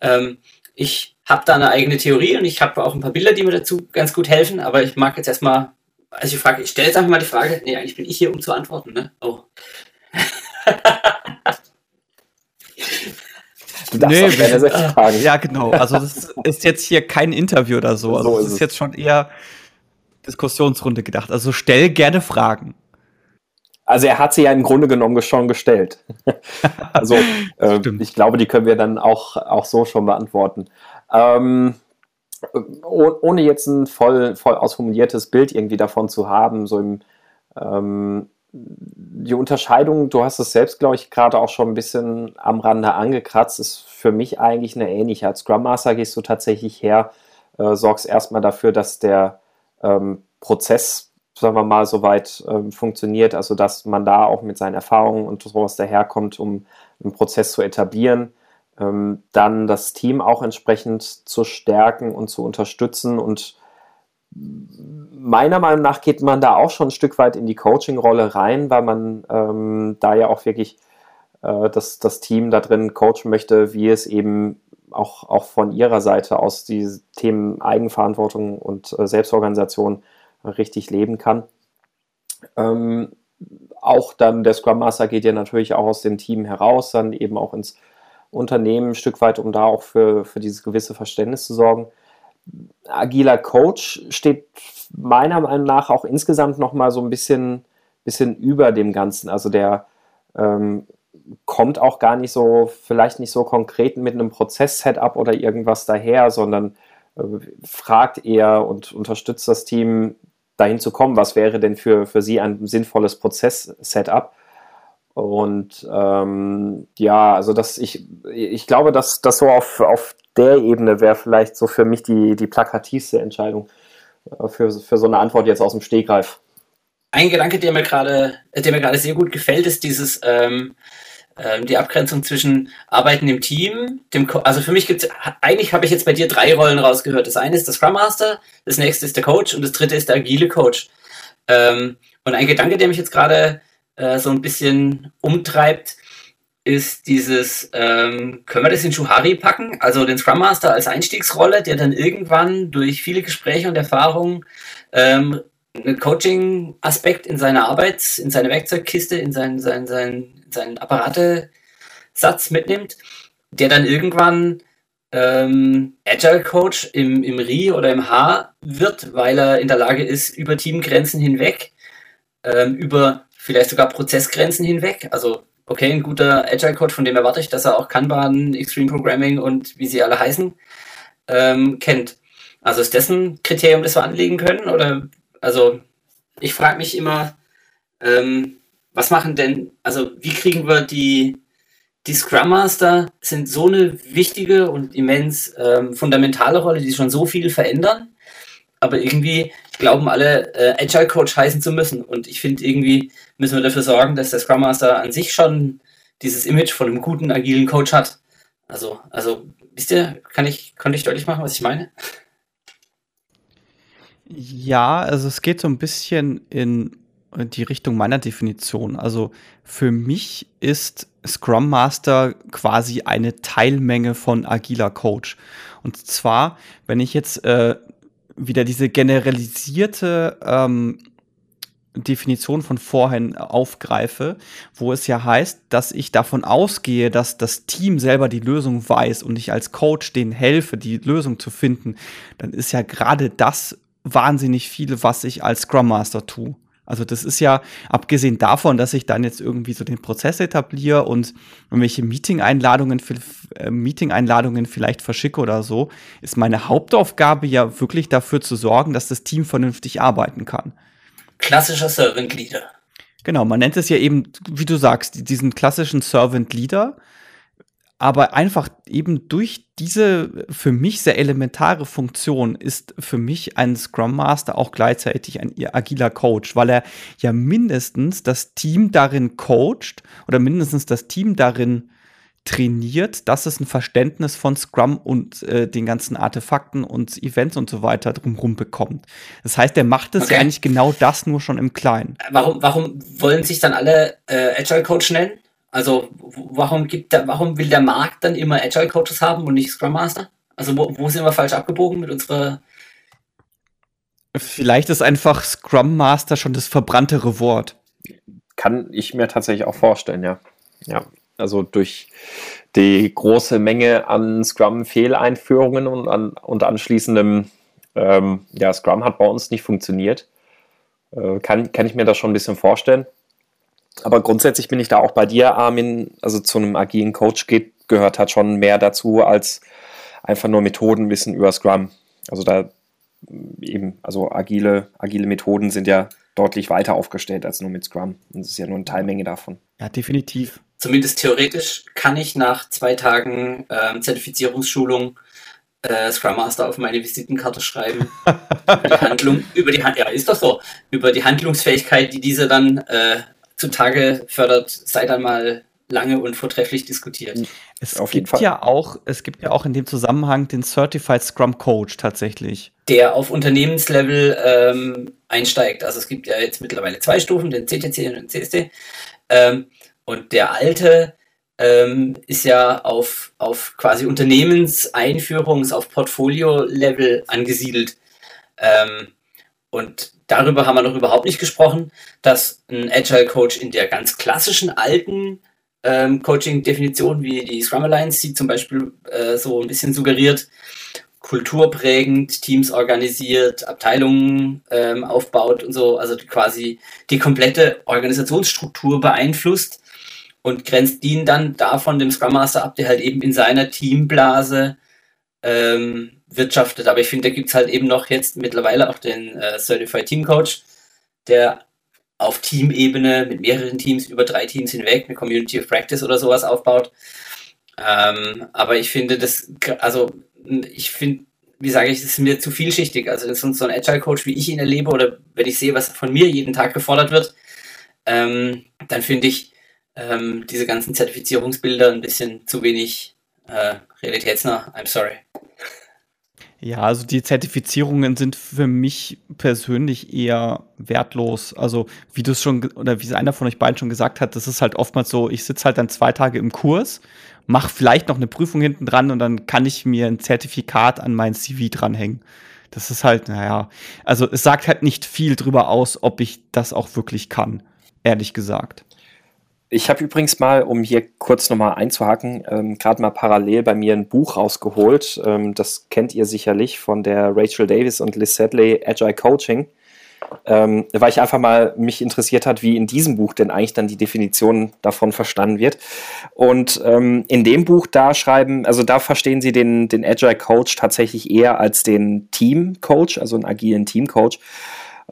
Ähm, ich habe da eine eigene Theorie und ich habe auch ein paar Bilder, die mir dazu ganz gut helfen, aber ich mag jetzt erstmal, also ich frage, ich stelle jetzt einfach mal die Frage, nee, eigentlich bin ich hier, um zu antworten, ne? Oh. (laughs) Du darfst nee, auch keine 60 fragen. Ja, genau. Also das ist jetzt hier kein Interview oder so. Also so das ist, ist jetzt schon eher Diskussionsrunde gedacht. Also stell gerne Fragen. Also er hat sie ja im Grunde genommen schon gestellt. (laughs) also äh, ich glaube, die können wir dann auch, auch so schon beantworten. Ähm, ohne jetzt ein voll, voll ausformuliertes Bild irgendwie davon zu haben, so im ähm, die Unterscheidung, du hast es selbst, glaube ich, gerade auch schon ein bisschen am Rande angekratzt, ist für mich eigentlich eine ähnliche. Als Scrum Master gehst du tatsächlich her, äh, sorgst erstmal dafür, dass der ähm, Prozess, sagen wir mal, soweit ähm, funktioniert, also dass man da auch mit seinen Erfahrungen und sowas daherkommt, um einen Prozess zu etablieren. Ähm, dann das Team auch entsprechend zu stärken und zu unterstützen und meiner Meinung nach geht man da auch schon ein Stück weit in die Coaching-Rolle rein, weil man ähm, da ja auch wirklich äh, das, das Team da drin coachen möchte, wie es eben auch, auch von ihrer Seite aus die Themen Eigenverantwortung und äh, Selbstorganisation richtig leben kann. Ähm, auch dann der Scrum Master geht ja natürlich auch aus dem Team heraus, dann eben auch ins Unternehmen ein Stück weit, um da auch für, für dieses gewisse Verständnis zu sorgen agiler Coach steht meiner Meinung nach auch insgesamt noch mal so ein bisschen, bisschen über dem Ganzen. Also der ähm, kommt auch gar nicht so, vielleicht nicht so konkret mit einem Prozess-Setup oder irgendwas daher, sondern äh, fragt eher und unterstützt das Team dahin zu kommen, was wäre denn für, für sie ein sinnvolles Prozess-Setup. Und ähm, ja, also das, ich, ich glaube, dass das so auf, auf der Ebene wäre vielleicht so für mich die, die plakativste Entscheidung äh, für, für so eine Antwort jetzt aus dem Stegreif. Ein Gedanke, der mir gerade, der mir gerade sehr gut gefällt, ist dieses ähm, ähm, die Abgrenzung zwischen Arbeiten im Team, dem Co also für mich gibt es, eigentlich habe ich jetzt bei dir drei Rollen rausgehört. Das eine ist der Scrum Master, das nächste ist der Coach und das dritte ist der agile Coach. Ähm, und ein Gedanke, der mich jetzt gerade äh, so ein bisschen umtreibt, ist dieses, ähm, können wir das in Shuhari packen? Also den Scrum Master als Einstiegsrolle, der dann irgendwann durch viele Gespräche und Erfahrungen ähm, Coaching-Aspekt in seine Arbeit, in seine Werkzeugkiste, in seinen, seinen, seinen, seinen Apparatesatz mitnimmt, der dann irgendwann ähm, Agile Coach im, im RI oder im H wird, weil er in der Lage ist, über Teamgrenzen hinweg, ähm, über vielleicht sogar Prozessgrenzen hinweg, also okay, ein guter Agile Coach, von dem erwarte ich, dass er auch Kanban, Extreme Programming und wie sie alle heißen, ähm, kennt. Also ist das ein Kriterium, das wir anlegen können? Oder also ich frage mich immer, ähm, was machen denn, also wie kriegen wir die, die Scrum Master sind so eine wichtige und immens ähm, fundamentale Rolle, die schon so viel verändern, aber irgendwie glauben alle, äh, Agile Coach heißen zu müssen. Und ich finde, irgendwie müssen wir dafür sorgen, dass der Scrum Master an sich schon dieses Image von einem guten, agilen Coach hat. Also, also, wisst ihr, kann ich, konnte ich deutlich machen, was ich meine? Ja, also es geht so ein bisschen in die Richtung meiner Definition. Also für mich ist Scrum Master quasi eine Teilmenge von agiler Coach. Und zwar, wenn ich jetzt äh, wieder diese generalisierte ähm, Definition von vorhin aufgreife, wo es ja heißt, dass ich davon ausgehe, dass das Team selber die Lösung weiß und ich als Coach denen helfe, die Lösung zu finden, dann ist ja gerade das wahnsinnig viel, was ich als Scrum Master tue. Also das ist ja, abgesehen davon, dass ich dann jetzt irgendwie so den Prozess etabliere und irgendwelche Meeting-Einladungen, äh, Meeting-Einladungen vielleicht verschicke oder so, ist meine Hauptaufgabe ja wirklich dafür zu sorgen, dass das Team vernünftig arbeiten kann. Klassischer Servant Leader. Genau, man nennt es ja eben, wie du sagst, diesen klassischen Servant Leader aber einfach eben durch diese für mich sehr elementare Funktion ist für mich ein Scrum Master auch gleichzeitig ein agiler Coach, weil er ja mindestens das Team darin coacht oder mindestens das Team darin trainiert, dass es ein Verständnis von Scrum und äh, den ganzen Artefakten und Events und so weiter drumherum bekommt. Das heißt, er macht es okay. ja eigentlich genau das nur schon im Kleinen. Warum, warum wollen sich dann alle äh, Agile Coach nennen? Also warum gibt der, warum will der Markt dann immer Agile Coaches haben und nicht Scrum Master? Also wo, wo sind wir falsch abgebogen mit unserer Vielleicht ist einfach Scrum Master schon das verbranntere Wort. Kann ich mir tatsächlich auch vorstellen, ja. Ja, also durch die große Menge an Scrum-Fehleinführungen und, an, und anschließendem, ähm, ja, Scrum hat bei uns nicht funktioniert. Äh, kann, kann ich mir das schon ein bisschen vorstellen. Aber grundsätzlich bin ich da auch bei dir, Armin. Also zu einem agilen Coach geht, gehört halt schon mehr dazu als einfach nur Methodenwissen über Scrum. Also da eben, also agile, agile Methoden sind ja deutlich weiter aufgestellt als nur mit Scrum. Und es ist ja nur eine Teilmenge davon. Ja, definitiv. Zumindest theoretisch kann ich nach zwei Tagen ähm, Zertifizierungsschulung äh, Scrum Master auf meine Visitenkarte schreiben. über die Handlung, über die ja, ist doch so, über die Handlungsfähigkeit, die diese dann äh, zutage fördert, sei dann mal lange und vortrefflich diskutiert. Es Auf gibt ja auch, es gibt ja auch in dem Zusammenhang den Certified Scrum Coach tatsächlich. Der auf Unternehmenslevel ähm, einsteigt. Also es gibt ja jetzt mittlerweile zwei Stufen, den CTC und den CST. Ähm, und der alte ähm, ist ja auf, auf quasi Unternehmenseinführungs-, auf Portfolio-Level angesiedelt. Ähm, und darüber haben wir noch überhaupt nicht gesprochen, dass ein Agile Coach in der ganz klassischen alten ähm, Coaching-Definition, wie die Scrum Alliance sie zum Beispiel äh, so ein bisschen suggeriert, kulturprägend, Teams organisiert, Abteilungen ähm, aufbaut und so, also quasi die komplette Organisationsstruktur beeinflusst und grenzt ihn dann davon dem Scrum Master ab, der halt eben in seiner Teamblase ähm, wirtschaftet. Aber ich finde, da gibt es halt eben noch jetzt mittlerweile auch den äh, Certified Team Coach, der auf Teamebene mit mehreren Teams über drei Teams hinweg eine Community of Practice oder sowas aufbaut. Ähm, aber ich finde das, also ich finde, wie sage ich, es ist mir zu vielschichtig. Also das ist so ein Agile Coach, wie ich ihn erlebe oder wenn ich sehe, was von mir jeden Tag gefordert wird, ähm, dann finde ich ähm, diese ganzen Zertifizierungsbilder ein bisschen zu wenig äh, realitätsnah. I'm sorry. Ja, also die Zertifizierungen sind für mich persönlich eher wertlos. Also wie du es schon, oder wie es einer von euch beiden schon gesagt hat, das ist halt oftmals so, ich sitze halt dann zwei Tage im Kurs, mache vielleicht noch eine Prüfung hinten dran und dann kann ich mir ein Zertifikat an mein CV dranhängen. Das ist halt, naja, also es sagt halt nicht viel drüber aus, ob ich das auch wirklich kann, ehrlich gesagt. Ich habe übrigens mal, um hier kurz nochmal einzuhaken, ähm, gerade mal parallel bei mir ein Buch rausgeholt. Ähm, das kennt ihr sicherlich von der Rachel Davis und Liz Sedley Agile Coaching. Ähm, weil ich einfach mal mich interessiert hat, wie in diesem Buch denn eigentlich dann die Definition davon verstanden wird. Und ähm, in dem Buch da schreiben, also da verstehen sie den, den Agile Coach tatsächlich eher als den Team Coach, also einen agilen Team Coach.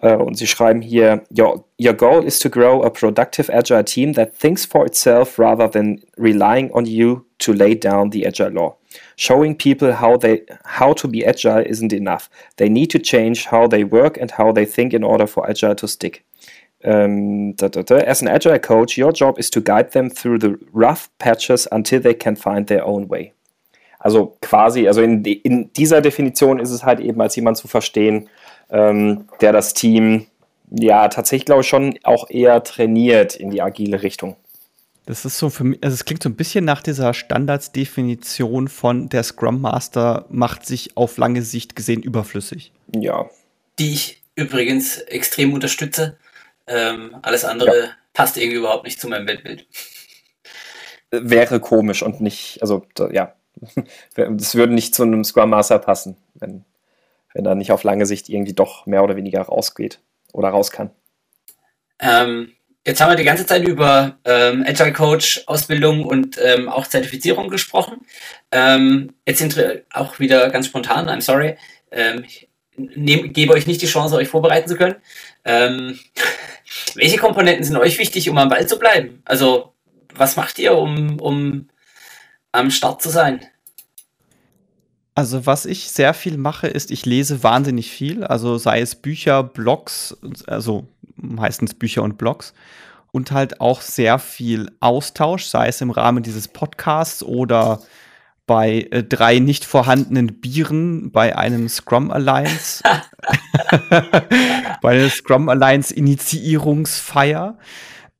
Uh, und sie schreiben hier, your, your goal is to grow a productive agile team that thinks for itself rather than relying on you to lay down the agile law. Showing people how they how to be agile isn't enough. They need to change how they work and how they think in order for agile to stick. Um, da, da, da. As an agile coach, your job is to guide them through the rough patches until they can find their own way. Also quasi, also in, in dieser Definition ist es halt eben als jemand zu verstehen, ähm, der das Team ja tatsächlich, glaube ich, schon auch eher trainiert in die agile Richtung. Das ist so für mich, also es klingt so ein bisschen nach dieser Standardsdefinition von der Scrum Master macht sich auf lange Sicht gesehen überflüssig. Ja. Die ich übrigens extrem unterstütze. Ähm, alles andere ja. passt irgendwie überhaupt nicht zu meinem Weltbild. Wäre komisch und nicht, also ja, (laughs) das würde nicht zu einem Scrum Master passen, wenn wenn er nicht auf lange Sicht irgendwie doch mehr oder weniger rausgeht oder raus kann. Ähm, jetzt haben wir die ganze Zeit über ähm, Agile Coach, Ausbildung und ähm, auch Zertifizierung gesprochen. Ähm, jetzt sind auch wieder ganz spontan, I'm sorry. Ähm, ich nehm, gebe euch nicht die Chance, euch vorbereiten zu können. Ähm, (laughs) welche Komponenten sind euch wichtig, um am Ball zu bleiben? Also, was macht ihr, um, um am Start zu sein? Also, was ich sehr viel mache, ist, ich lese wahnsinnig viel. Also, sei es Bücher, Blogs, also meistens Bücher und Blogs. Und halt auch sehr viel Austausch, sei es im Rahmen dieses Podcasts oder bei äh, drei nicht vorhandenen Bieren bei einem Scrum Alliance, (laughs) (laughs) bei einer Scrum Alliance Initiierungsfeier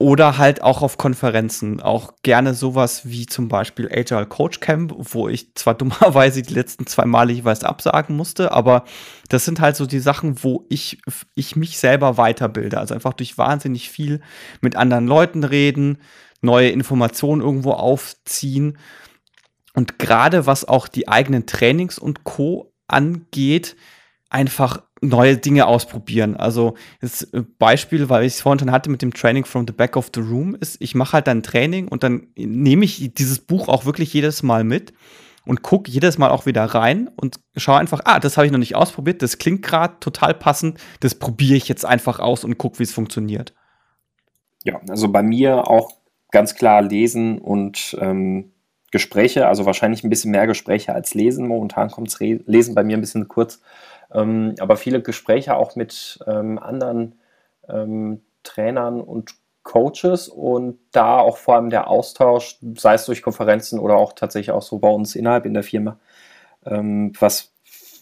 oder halt auch auf Konferenzen. Auch gerne sowas wie zum Beispiel Agile Coach Camp, wo ich zwar (laughs) dummerweise die letzten zwei Male jeweils absagen musste, aber das sind halt so die Sachen, wo ich, ich mich selber weiterbilde. Also einfach durch wahnsinnig viel mit anderen Leuten reden, neue Informationen irgendwo aufziehen. Und gerade was auch die eigenen Trainings und Co. angeht, einfach neue Dinge ausprobieren. Also das äh, Beispiel, weil ich es vorhin schon hatte mit dem Training from the back of the room, ist, ich mache halt dann Training und dann nehme ich dieses Buch auch wirklich jedes Mal mit und gucke jedes Mal auch wieder rein und schaue einfach, ah, das habe ich noch nicht ausprobiert, das klingt gerade total passend, das probiere ich jetzt einfach aus und gucke, wie es funktioniert. Ja, also bei mir auch ganz klar lesen und ähm, Gespräche, also wahrscheinlich ein bisschen mehr Gespräche als lesen. Momentan kommt Lesen bei mir ein bisschen kurz ähm, aber viele Gespräche auch mit ähm, anderen ähm, Trainern und Coaches und da auch vor allem der Austausch, sei es durch Konferenzen oder auch tatsächlich auch so bei uns innerhalb in der Firma, ähm, was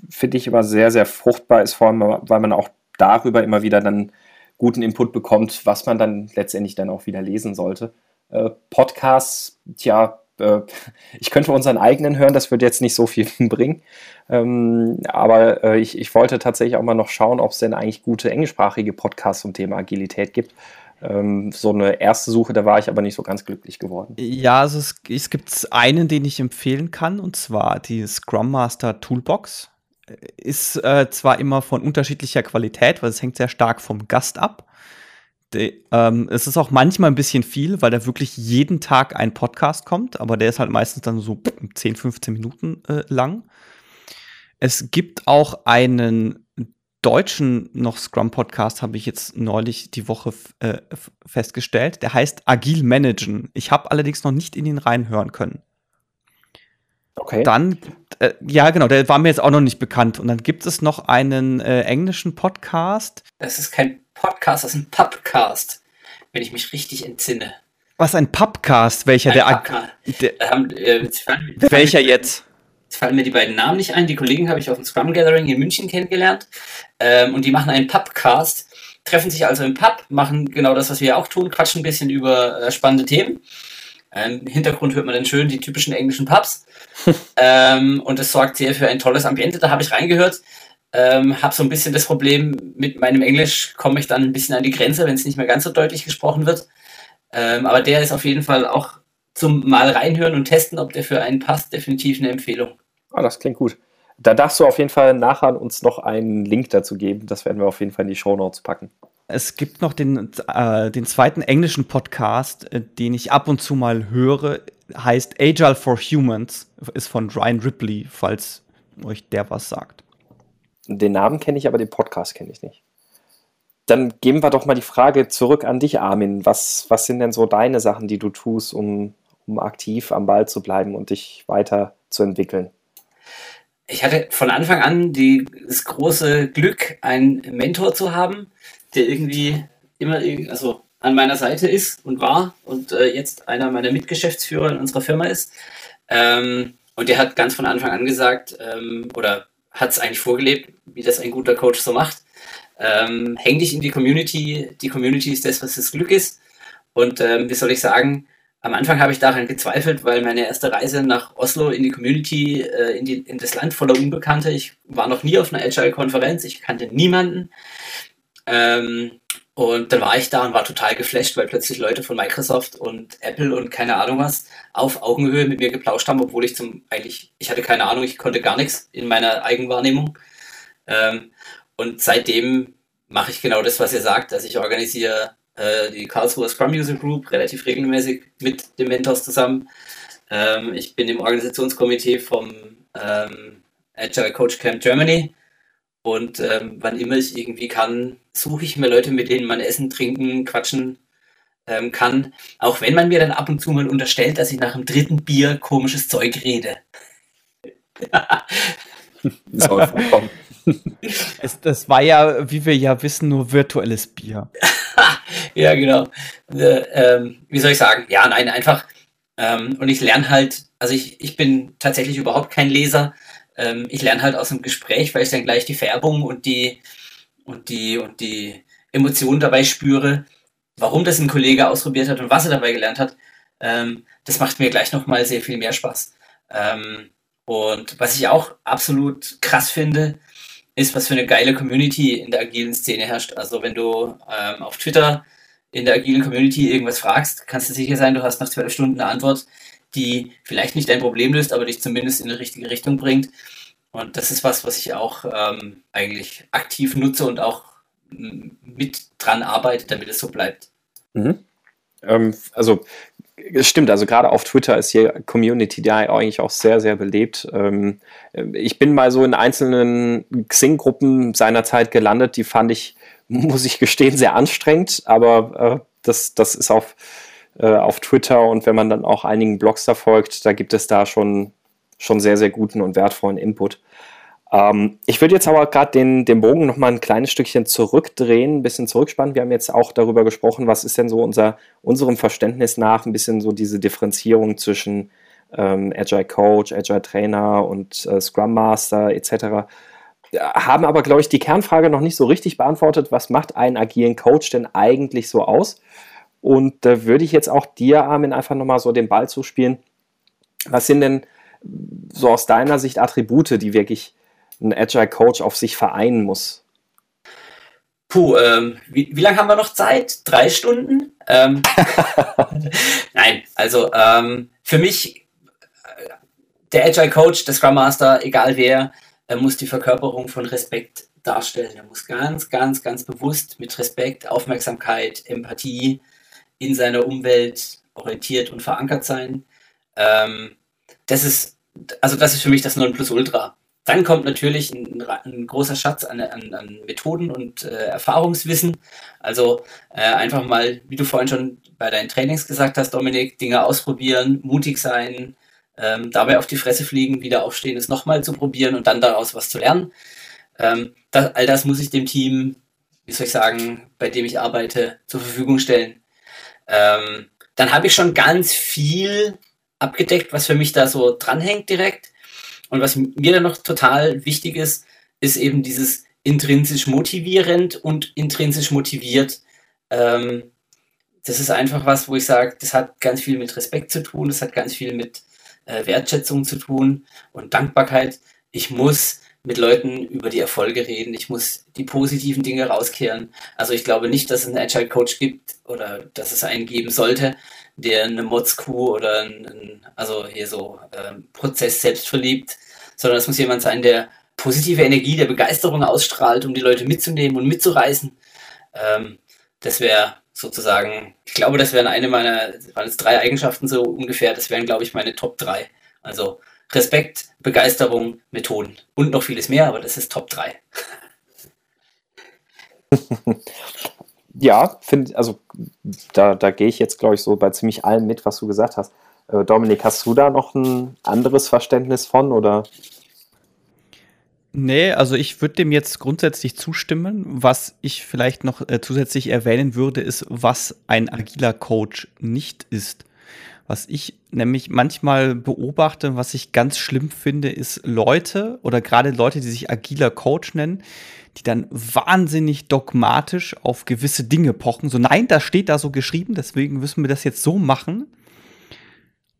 finde ich immer sehr, sehr fruchtbar ist, vor allem, weil man auch darüber immer wieder dann guten Input bekommt, was man dann letztendlich dann auch wieder lesen sollte. Äh, Podcasts, tja, äh, (laughs) ich könnte unseren eigenen hören, das würde jetzt nicht so viel (laughs) bringen. Ähm, aber äh, ich, ich wollte tatsächlich auch mal noch schauen, ob es denn eigentlich gute englischsprachige Podcasts zum Thema Agilität gibt. Ähm, so eine erste Suche, da war ich aber nicht so ganz glücklich geworden. Ja, also es, es gibt einen, den ich empfehlen kann, und zwar die Scrum Master Toolbox. Ist äh, zwar immer von unterschiedlicher Qualität, weil es hängt sehr stark vom Gast ab. De, ähm, es ist auch manchmal ein bisschen viel, weil da wirklich jeden Tag ein Podcast kommt, aber der ist halt meistens dann so 10, 15 Minuten äh, lang. Es gibt auch einen deutschen noch Scrum-Podcast, habe ich jetzt neulich die Woche äh, festgestellt. Der heißt Agil Managen. Ich habe allerdings noch nicht in ihn reinhören können. Okay. Dann, äh, ja, genau, der war mir jetzt auch noch nicht bekannt. Und dann gibt es noch einen äh, englischen Podcast. Das ist kein Podcast, das ist ein Pubcast, wenn ich mich richtig entsinne. Was, ein Pubcast? Welcher? Ein der, der ähm, äh, welcher jetzt? Jetzt fallen mir die beiden Namen nicht ein. Die Kollegen habe ich auf dem Scrum Gathering in München kennengelernt. Ähm, und die machen einen Pubcast, treffen sich also im Pub, machen genau das, was wir auch tun, quatschen ein bisschen über äh, spannende Themen. Ähm, Im Hintergrund hört man dann schön die typischen englischen Pubs. (laughs) ähm, und das sorgt sehr für ein tolles Ambiente. Da habe ich reingehört. Ähm, habe so ein bisschen das Problem, mit meinem Englisch komme ich dann ein bisschen an die Grenze, wenn es nicht mehr ganz so deutlich gesprochen wird. Ähm, aber der ist auf jeden Fall auch zum Mal reinhören und testen, ob der für einen passt, definitiv eine Empfehlung. Ah, das klingt gut. Da darfst du auf jeden Fall nachher uns noch einen Link dazu geben. Das werden wir auf jeden Fall in die Show Notes packen. Es gibt noch den, äh, den zweiten englischen Podcast, äh, den ich ab und zu mal höre, heißt Agile for Humans, ist von Ryan Ripley, falls euch der was sagt. Den Namen kenne ich, aber den Podcast kenne ich nicht. Dann geben wir doch mal die Frage zurück an dich, Armin. Was, was sind denn so deine Sachen, die du tust, um, um aktiv am Ball zu bleiben und dich weiterzuentwickeln? Ich hatte von Anfang an die, das große Glück, einen Mentor zu haben, der irgendwie immer also an meiner Seite ist und war und äh, jetzt einer meiner Mitgeschäftsführer in unserer Firma ist. Ähm, und der hat ganz von Anfang an gesagt, ähm, oder hat es eigentlich vorgelebt, wie das ein guter Coach so macht. Ähm, häng dich in die Community. Die Community ist das, was das Glück ist. Und ähm, wie soll ich sagen, am Anfang habe ich daran gezweifelt, weil meine erste Reise nach Oslo in die Community, äh, in, die, in das Land voller Unbekannte, ich war noch nie auf einer Agile-Konferenz, ich kannte niemanden. Ähm, und dann war ich da und war total geflasht, weil plötzlich Leute von Microsoft und Apple und keine Ahnung was auf Augenhöhe mit mir geplauscht haben, obwohl ich zum eigentlich, ich hatte keine Ahnung, ich konnte gar nichts in meiner Eigenwahrnehmung. Ähm, und seitdem mache ich genau das, was ihr sagt. Also ich organisiere äh, die Karlsruher Scrum User Group relativ regelmäßig mit den Mentors zusammen. Ähm, ich bin im Organisationskomitee vom ähm, Agile Coach Camp Germany und ähm, wann immer ich irgendwie kann, suche ich mir Leute, mit denen man essen, trinken, quatschen ähm, kann. Auch wenn man mir dann ab und zu mal unterstellt, dass ich nach dem dritten Bier komisches Zeug rede. (laughs) (laughs) Es, das war ja, wie wir ja wissen, nur virtuelles Bier. (laughs) ja, genau. Äh, ähm, wie soll ich sagen? Ja, nein, einfach. Ähm, und ich lerne halt, also ich, ich bin tatsächlich überhaupt kein Leser. Ähm, ich lerne halt aus dem Gespräch, weil ich dann gleich die Färbung und die und die und die Emotionen dabei spüre, warum das ein Kollege ausprobiert hat und was er dabei gelernt hat. Ähm, das macht mir gleich nochmal sehr viel mehr Spaß. Ähm, und was ich auch absolut krass finde, ist, was für eine geile Community in der agilen Szene herrscht. Also wenn du ähm, auf Twitter in der agilen Community irgendwas fragst, kannst du sicher sein, du hast nach zwölf Stunden eine Antwort, die vielleicht nicht dein Problem löst, aber dich zumindest in die richtige Richtung bringt. Und das ist was, was ich auch ähm, eigentlich aktiv nutze und auch mit dran arbeite, damit es so bleibt. Mhm. Ähm, also es stimmt, also gerade auf Twitter ist hier Community da eigentlich auch sehr, sehr belebt. Ähm, ich bin mal so in einzelnen Xing-Gruppen seinerzeit gelandet, die fand ich, (laughs) muss ich gestehen, sehr anstrengend, aber äh, das, das ist auf, äh, auf Twitter und wenn man dann auch einigen Blogs da folgt, da gibt es da schon, schon sehr, sehr guten und wertvollen Input. Ähm, ich würde jetzt aber gerade den, den Bogen noch mal ein kleines Stückchen zurückdrehen, ein bisschen zurückspannen. Wir haben jetzt auch darüber gesprochen, was ist denn so unser, unserem Verständnis nach ein bisschen so diese Differenzierung zwischen ähm, Agile Coach, Agile Trainer und äh, Scrum Master etc. Haben aber, glaube ich, die Kernfrage noch nicht so richtig beantwortet. Was macht einen agilen Coach denn eigentlich so aus? Und da würde ich jetzt auch dir, Armin, einfach nochmal so den Ball zuspielen. Was sind denn so aus deiner Sicht Attribute, die wirklich ein Agile Coach auf sich vereinen muss? Puh, ähm, wie, wie lange haben wir noch Zeit? Drei Stunden? Ähm, (laughs) Nein, also ähm, für mich, der Agile Coach, der Scrum Master, egal wer, er muss die Verkörperung von Respekt darstellen. Er muss ganz, ganz, ganz bewusst mit Respekt, Aufmerksamkeit, Empathie in seiner Umwelt orientiert und verankert sein. Ähm, das ist, also das ist für mich das Nonplusultra. Dann kommt natürlich ein, ein großer Schatz an, an, an Methoden und äh, Erfahrungswissen. Also äh, einfach mal, wie du vorhin schon bei deinen Trainings gesagt hast, Dominik, Dinge ausprobieren, mutig sein, ähm, dabei auf die Fresse fliegen, wieder aufstehen, es nochmal zu probieren und dann daraus was zu lernen. Ähm, das, all das muss ich dem Team, wie soll ich sagen, bei dem ich arbeite, zur Verfügung stellen. Ähm, dann habe ich schon ganz viel abgedeckt, was für mich da so dranhängt direkt. Und was mir dann noch total wichtig ist, ist eben dieses intrinsisch motivierend und intrinsisch motiviert. Ähm, das ist einfach was, wo ich sage, das hat ganz viel mit Respekt zu tun, das hat ganz viel mit äh, Wertschätzung zu tun und Dankbarkeit. Ich muss mit Leuten über die Erfolge reden, ich muss die positiven Dinge rauskehren. Also ich glaube nicht, dass es einen Agile Coach gibt oder dass es einen geben sollte, der eine Mods-Crew oder ein, also hier so ähm, Prozess selbst verliebt, sondern es muss jemand sein, der positive Energie, der Begeisterung ausstrahlt, um die Leute mitzunehmen und mitzureißen. Ähm, das wäre sozusagen, ich glaube, das wären eine meiner, waren es drei Eigenschaften so ungefähr, das wären, glaube ich, meine Top 3. Also Respekt, Begeisterung, Methoden und noch vieles mehr, aber das ist Top 3. (laughs) Ja, finde, also da, da gehe ich jetzt, glaube ich, so bei ziemlich allem mit, was du gesagt hast. Äh, Dominik, hast du da noch ein anderes Verständnis von oder? Nee, also ich würde dem jetzt grundsätzlich zustimmen. Was ich vielleicht noch äh, zusätzlich erwähnen würde, ist, was ein agiler Coach nicht ist. Was ich nämlich manchmal beobachte, was ich ganz schlimm finde, ist Leute oder gerade Leute, die sich agiler Coach nennen, die dann wahnsinnig dogmatisch auf gewisse Dinge pochen. So, nein, das steht da so geschrieben, deswegen müssen wir das jetzt so machen.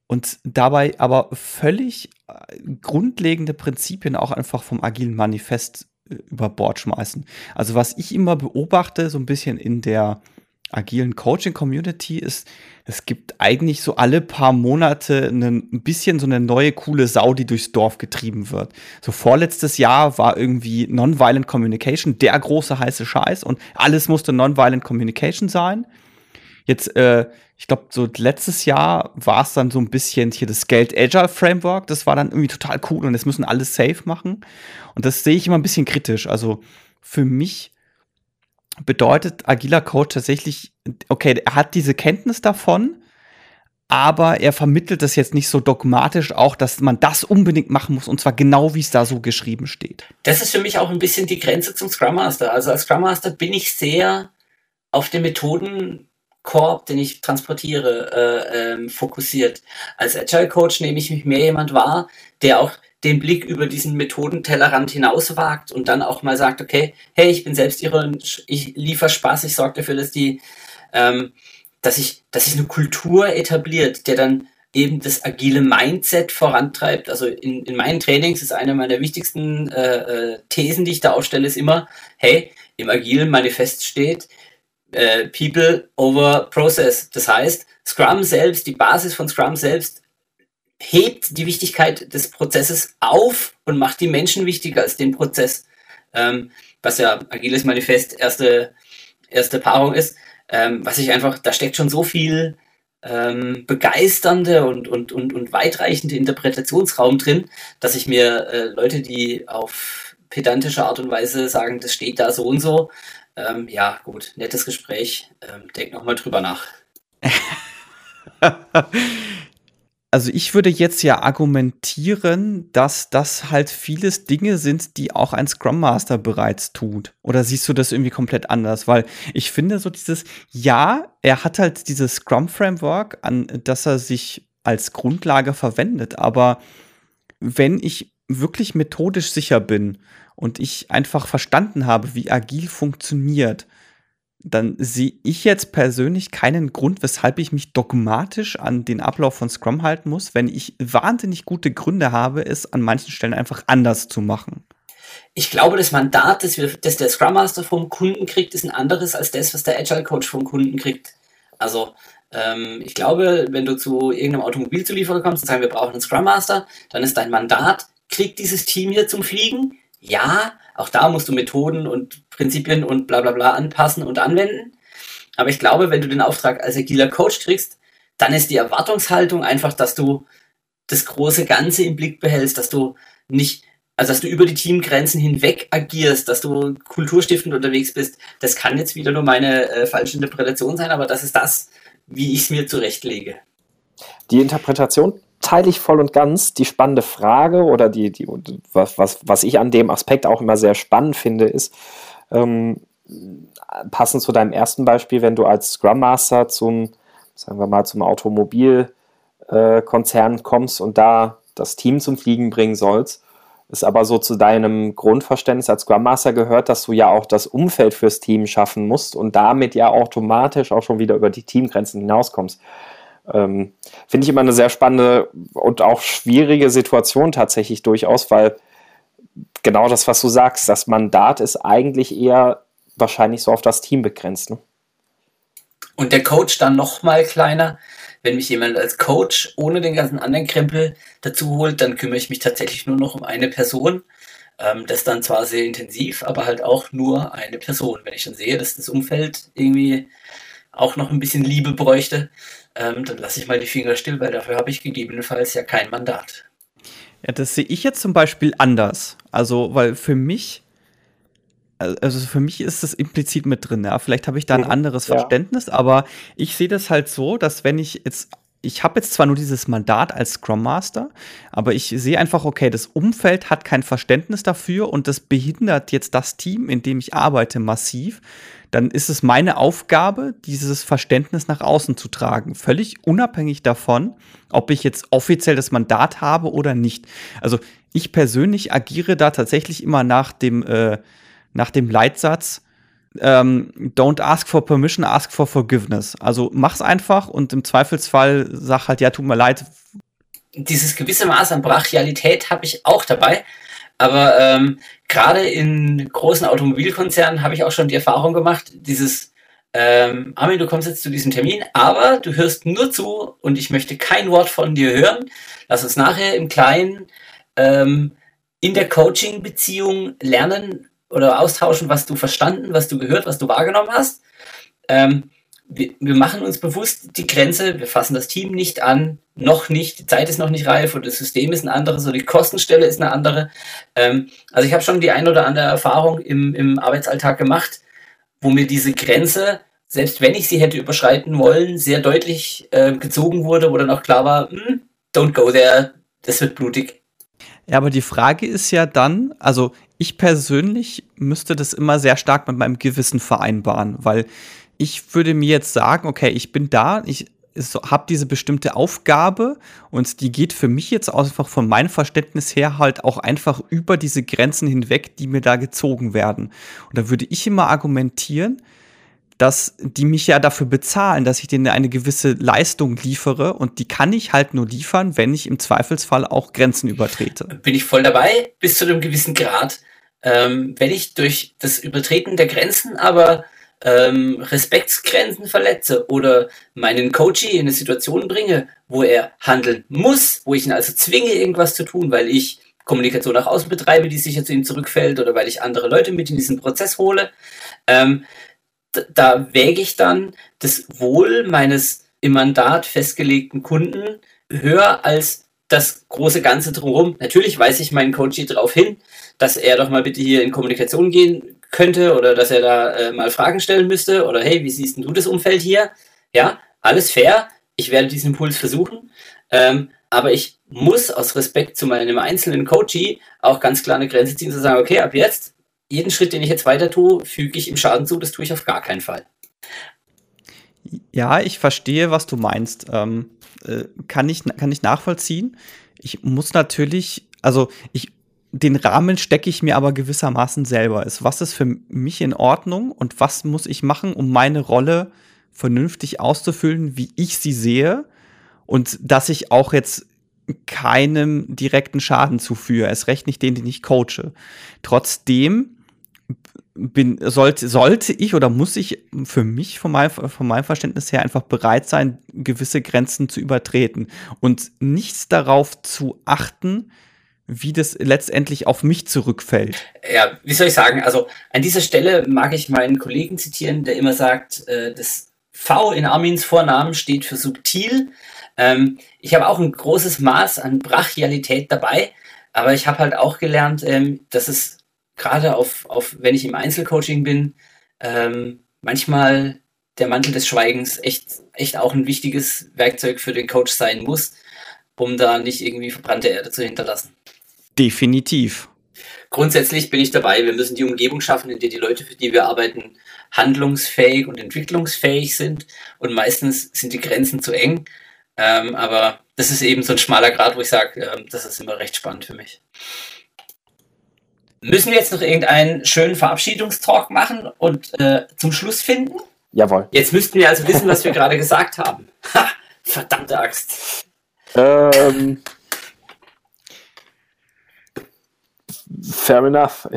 Und dabei aber völlig äh, grundlegende Prinzipien auch einfach vom agilen Manifest äh, über Bord schmeißen. Also was ich immer beobachte, so ein bisschen in der agilen Coaching-Community ist, es gibt eigentlich so alle paar Monate ein bisschen so eine neue coole Sau, die durchs Dorf getrieben wird. So vorletztes Jahr war irgendwie Nonviolent Communication der große heiße Scheiß und alles musste Nonviolent Communication sein. jetzt, äh, ich glaube, so letztes Jahr war es dann so ein bisschen hier das Geld Agile Framework. Das war dann irgendwie total cool und jetzt müssen alle safe machen. Und das sehe ich immer ein bisschen kritisch. Also für mich bedeutet agiler Coach tatsächlich, okay, er hat diese Kenntnis davon, aber er vermittelt das jetzt nicht so dogmatisch auch, dass man das unbedingt machen muss und zwar genau wie es da so geschrieben steht. Das ist für mich auch ein bisschen die Grenze zum Scrum Master. Also als Scrum Master bin ich sehr auf den Methodenkorb, den ich transportiere, äh, ähm, fokussiert. Als Agile Coach nehme ich mich mehr jemand wahr, der auch den Blick über diesen Methodentellerrand hinaus wagt und dann auch mal sagt, okay, hey, ich bin selbst ihre, ich liefere Spaß, ich sorge dafür, dass die, ähm, dass ich, dass sich eine Kultur etabliert, der dann eben das agile Mindset vorantreibt. Also in, in meinen Trainings ist eine meiner wichtigsten äh, äh, Thesen, die ich da aufstelle, ist immer, hey, im agilen Manifest steht, äh, People over Process. Das heißt, Scrum selbst, die Basis von Scrum selbst hebt die Wichtigkeit des Prozesses auf und macht die Menschen wichtiger als den Prozess. Ähm, was ja Agiles Manifest erste, erste Paarung ist. Ähm, was ich einfach, da steckt schon so viel ähm, begeisternde und, und, und, und weitreichende Interpretationsraum drin, dass ich mir äh, Leute, die auf pedantische Art und Weise sagen, das steht da so und so, ähm, ja, gut, nettes Gespräch, ähm, denk nochmal drüber nach. (laughs) also ich würde jetzt ja argumentieren, dass das halt vieles Dinge sind, die auch ein Scrum Master bereits tut. Oder siehst du das irgendwie komplett anders? Weil ich finde so dieses, ja, er hat halt dieses Scrum Framework, an das er sich als Grundlage verwendet. Aber wenn ich wirklich methodisch sicher bin und ich einfach verstanden habe, wie agil funktioniert, dann sehe ich jetzt persönlich keinen Grund, weshalb ich mich dogmatisch an den Ablauf von Scrum halten muss, wenn ich wahnsinnig gute Gründe habe, es an manchen Stellen einfach anders zu machen. Ich glaube, das Mandat, das, wir, das der Scrum Master vom Kunden kriegt, ist ein anderes als das, was der Agile Coach vom Kunden kriegt. Also, ähm, ich glaube, wenn du zu irgendeinem Automobilzulieferer kommst und sagst, wir brauchen einen Scrum Master, dann ist dein Mandat, kriegt dieses Team hier zum Fliegen? Ja, auch da musst du Methoden und Prinzipien und bla bla bla anpassen und anwenden. Aber ich glaube, wenn du den Auftrag als agiler Coach kriegst, dann ist die Erwartungshaltung einfach, dass du das große Ganze im Blick behältst, dass du nicht, also dass du über die Teamgrenzen hinweg agierst, dass du kulturstiftend unterwegs bist. Das kann jetzt wieder nur meine äh, falsche Interpretation sein, aber das ist das, wie ich es mir zurechtlege. Die Interpretation teile ich voll und ganz. Die spannende Frage oder die, die was, was, was ich an dem Aspekt auch immer sehr spannend finde, ist, ähm, passend zu deinem ersten Beispiel, wenn du als Scrum Master zum, sagen wir mal, zum Automobilkonzern äh, kommst und da das Team zum Fliegen bringen sollst, ist aber so zu deinem Grundverständnis als Scrum Master gehört, dass du ja auch das Umfeld fürs Team schaffen musst und damit ja automatisch auch schon wieder über die Teamgrenzen hinauskommst. Ähm, Finde ich immer eine sehr spannende und auch schwierige Situation tatsächlich durchaus, weil genau das, was du sagst, das Mandat ist eigentlich eher wahrscheinlich so auf das Team begrenzt. Ne? Und der Coach dann noch mal kleiner. Wenn mich jemand als Coach ohne den ganzen anderen Krempel dazu holt, dann kümmere ich mich tatsächlich nur noch um eine Person. Ähm, das dann zwar sehr intensiv, aber halt auch nur eine Person. Wenn ich dann sehe, dass das Umfeld irgendwie auch noch ein bisschen Liebe bräuchte, ähm, dann lasse ich mal die Finger still, weil dafür habe ich gegebenenfalls ja kein Mandat. Ja, das sehe ich jetzt zum Beispiel anders. Also, weil für mich, also für mich ist das implizit mit drin. Ja, vielleicht habe ich da ein mhm, anderes ja. Verständnis, aber ich sehe das halt so, dass wenn ich jetzt ich habe jetzt zwar nur dieses Mandat als Scrum Master, aber ich sehe einfach, okay, das Umfeld hat kein Verständnis dafür und das behindert jetzt das Team, in dem ich arbeite, massiv dann ist es meine Aufgabe, dieses Verständnis nach außen zu tragen. Völlig unabhängig davon, ob ich jetzt offiziell das Mandat habe oder nicht. Also ich persönlich agiere da tatsächlich immer nach dem, äh, nach dem Leitsatz, ähm, don't ask for permission, ask for forgiveness. Also mach's einfach und im Zweifelsfall sag halt, ja, tut mir leid. Dieses gewisse Maß an Brachialität habe ich auch dabei. Aber ähm, gerade in großen Automobilkonzernen habe ich auch schon die Erfahrung gemacht, dieses ähm, Armin, du kommst jetzt zu diesem Termin, aber du hörst nur zu und ich möchte kein Wort von dir hören. Lass uns nachher im Kleinen ähm, in der Coaching-Beziehung lernen oder austauschen, was du verstanden, was du gehört, was du wahrgenommen hast. Ähm, wir, wir, machen uns bewusst die Grenze, wir fassen das Team nicht an, noch nicht, die Zeit ist noch nicht reif oder das System ist ein anderes oder die Kostenstelle ist eine andere. Ähm, also ich habe schon die ein oder andere Erfahrung im, im Arbeitsalltag gemacht, wo mir diese Grenze, selbst wenn ich sie hätte überschreiten wollen, sehr deutlich äh, gezogen wurde, wo dann auch klar war, hm, don't go there, das wird blutig. Ja, aber die Frage ist ja dann, also ich persönlich müsste das immer sehr stark mit meinem Gewissen vereinbaren, weil ich würde mir jetzt sagen, okay, ich bin da, ich habe diese bestimmte Aufgabe und die geht für mich jetzt einfach von meinem Verständnis her halt auch einfach über diese Grenzen hinweg, die mir da gezogen werden. Und da würde ich immer argumentieren, dass die mich ja dafür bezahlen, dass ich denen eine gewisse Leistung liefere und die kann ich halt nur liefern, wenn ich im Zweifelsfall auch Grenzen übertrete. Bin ich voll dabei, bis zu einem gewissen Grad. Ähm, wenn ich durch das Übertreten der Grenzen aber ähm, Respektsgrenzen verletze oder meinen Coachie in eine Situation bringe, wo er handeln muss, wo ich ihn also zwinge, irgendwas zu tun, weil ich Kommunikation nach außen betreibe, die sicher zu ihm zurückfällt oder weil ich andere Leute mit in diesen Prozess hole, ähm, da wäge ich dann das Wohl meines im Mandat festgelegten Kunden höher als das große Ganze drumherum. Natürlich weise ich meinen Coachie darauf hin, dass er doch mal bitte hier in Kommunikation gehen könnte oder dass er da äh, mal Fragen stellen müsste oder hey, wie siehst du das Umfeld hier? Ja, alles fair. Ich werde diesen Impuls versuchen. Ähm, aber ich muss aus Respekt zu meinem einzelnen Coachie auch ganz klar eine Grenze ziehen, zu sagen, okay, ab jetzt, jeden Schritt, den ich jetzt weiter tue, füge ich ihm Schaden zu, das tue ich auf gar keinen Fall. Ja, ich verstehe, was du meinst. Ähm, äh, kann, ich, kann ich nachvollziehen. Ich muss natürlich, also ich den Rahmen stecke ich mir aber gewissermaßen selber. Ist, was ist für mich in Ordnung und was muss ich machen, um meine Rolle vernünftig auszufüllen, wie ich sie sehe und dass ich auch jetzt keinem direkten Schaden zuführe, Es recht nicht den, den ich coache. Trotzdem bin, sollte, sollte ich oder muss ich für mich von meinem, von meinem Verständnis her einfach bereit sein, gewisse Grenzen zu übertreten und nichts darauf zu achten, wie das letztendlich auf mich zurückfällt. Ja, wie soll ich sagen? Also an dieser Stelle mag ich meinen Kollegen zitieren, der immer sagt, äh, das V in Armins Vornamen steht für subtil. Ähm, ich habe auch ein großes Maß an Brachialität dabei, aber ich habe halt auch gelernt, ähm, dass es gerade auf, auf, wenn ich im Einzelcoaching bin, ähm, manchmal der Mantel des Schweigens echt, echt auch ein wichtiges Werkzeug für den Coach sein muss, um da nicht irgendwie verbrannte Erde zu hinterlassen. Definitiv. Grundsätzlich bin ich dabei. Wir müssen die Umgebung schaffen, in der die Leute, für die wir arbeiten, handlungsfähig und entwicklungsfähig sind. Und meistens sind die Grenzen zu eng. Ähm, aber das ist eben so ein schmaler Grad, wo ich sage, ähm, das ist immer recht spannend für mich. Müssen wir jetzt noch irgendeinen schönen Verabschiedungstalk machen und äh, zum Schluss finden? Jawohl. Jetzt müssten wir also wissen, was wir (laughs) gerade gesagt haben. Ha, verdammte Axt. Ähm, Fair enough. (laughs)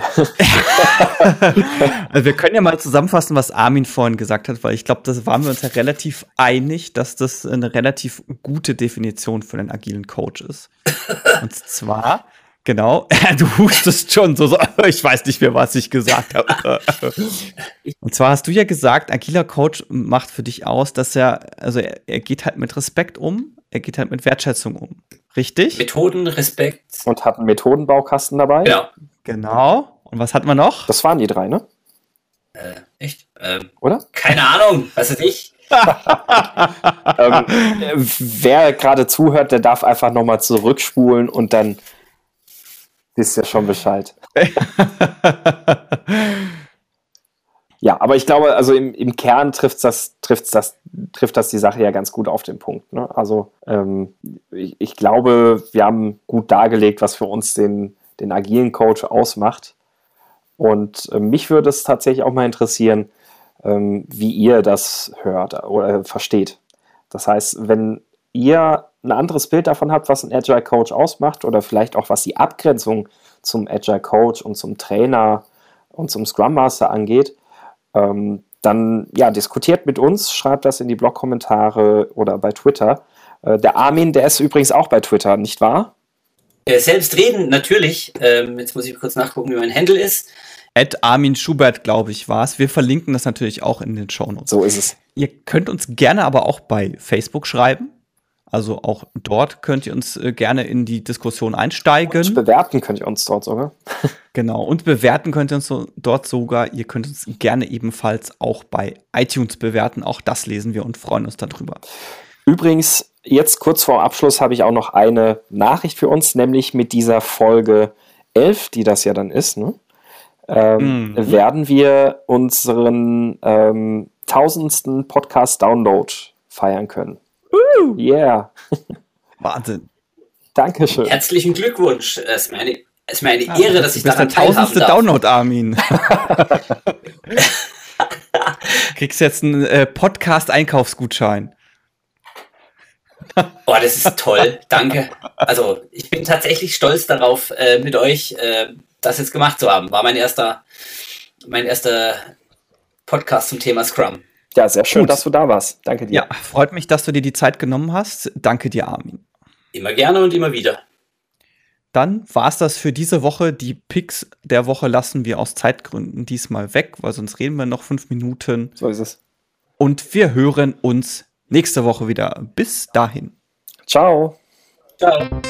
also wir können ja mal zusammenfassen, was Armin vorhin gesagt hat, weil ich glaube, das waren wir uns ja relativ einig, dass das eine relativ gute Definition für einen agilen Coach ist. Und zwar, genau, (laughs) du hustest schon so, so, (laughs) ich weiß nicht mehr, was ich gesagt habe. Und zwar hast du ja gesagt, agiler Coach macht für dich aus, dass er, also er, er geht halt mit Respekt um, er geht halt mit Wertschätzung um. Richtig? Methoden, Respekt. Und hat einen Methodenbaukasten dabei. Ja. Genau. Und was hat man noch? Das waren die drei, ne? Äh, echt? Ähm, Oder? Keine Ahnung. Was ist ich? (laughs) ähm, wer gerade zuhört, der darf einfach nochmal zurückspulen und dann wisst ihr schon Bescheid. (laughs) Ja, aber ich glaube, also im, im Kern trifft das, trifft's das, trifft das die Sache ja ganz gut auf den Punkt. Ne? Also ähm, ich, ich, glaube, wir haben gut dargelegt, was für uns den, den agilen Coach ausmacht. Und äh, mich würde es tatsächlich auch mal interessieren, ähm, wie ihr das hört oder versteht. Das heißt, wenn ihr ein anderes Bild davon habt, was ein Agile Coach ausmacht oder vielleicht auch was die Abgrenzung zum Agile Coach und zum Trainer und zum Scrum Master angeht, ähm, dann ja, diskutiert mit uns, schreibt das in die Blog-Kommentare oder bei Twitter. Äh, der Armin, der ist übrigens auch bei Twitter, nicht wahr? Selbstredend natürlich. Ähm, jetzt muss ich kurz nachgucken, wie mein Handle ist. Ed Armin Schubert, glaube ich, war es. Wir verlinken das natürlich auch in den Shownotes. So ist es. Ihr könnt uns gerne aber auch bei Facebook schreiben. Also auch dort könnt ihr uns äh, gerne in die Diskussion einsteigen. Und bewerten könnt ihr uns dort sogar. (laughs) Genau, und bewerten könnt ihr uns so, dort sogar. Ihr könnt uns gerne ebenfalls auch bei iTunes bewerten. Auch das lesen wir und freuen uns darüber. Übrigens, jetzt kurz vor Abschluss habe ich auch noch eine Nachricht für uns, nämlich mit dieser Folge 11, die das ja dann ist, ne? ähm, mhm. werden wir unseren ähm, tausendsten Podcast-Download feiern können. Uh. Yeah. (laughs) Wahnsinn. Dankeschön. Herzlichen Glückwunsch. Mir eine, es ist mir eine Ehre, dass ich daran der tausendste Download, Armin. (laughs) Kriegst jetzt einen äh, Podcast-Einkaufsgutschein. Oh, das ist toll. Danke. Also, ich bin tatsächlich stolz darauf, äh, mit euch äh, das jetzt gemacht zu haben. War mein erster, mein erster Podcast zum Thema Scrum. Ja, sehr schön, Gut. dass du da warst. Danke dir. Ja, freut mich, dass du dir die Zeit genommen hast. Danke dir, Armin. Immer gerne und immer wieder. Dann war es das für diese Woche. Die Picks der Woche lassen wir aus Zeitgründen diesmal weg, weil sonst reden wir noch fünf Minuten. So ist es. Und wir hören uns nächste Woche wieder. Bis dahin. Ciao. Ciao.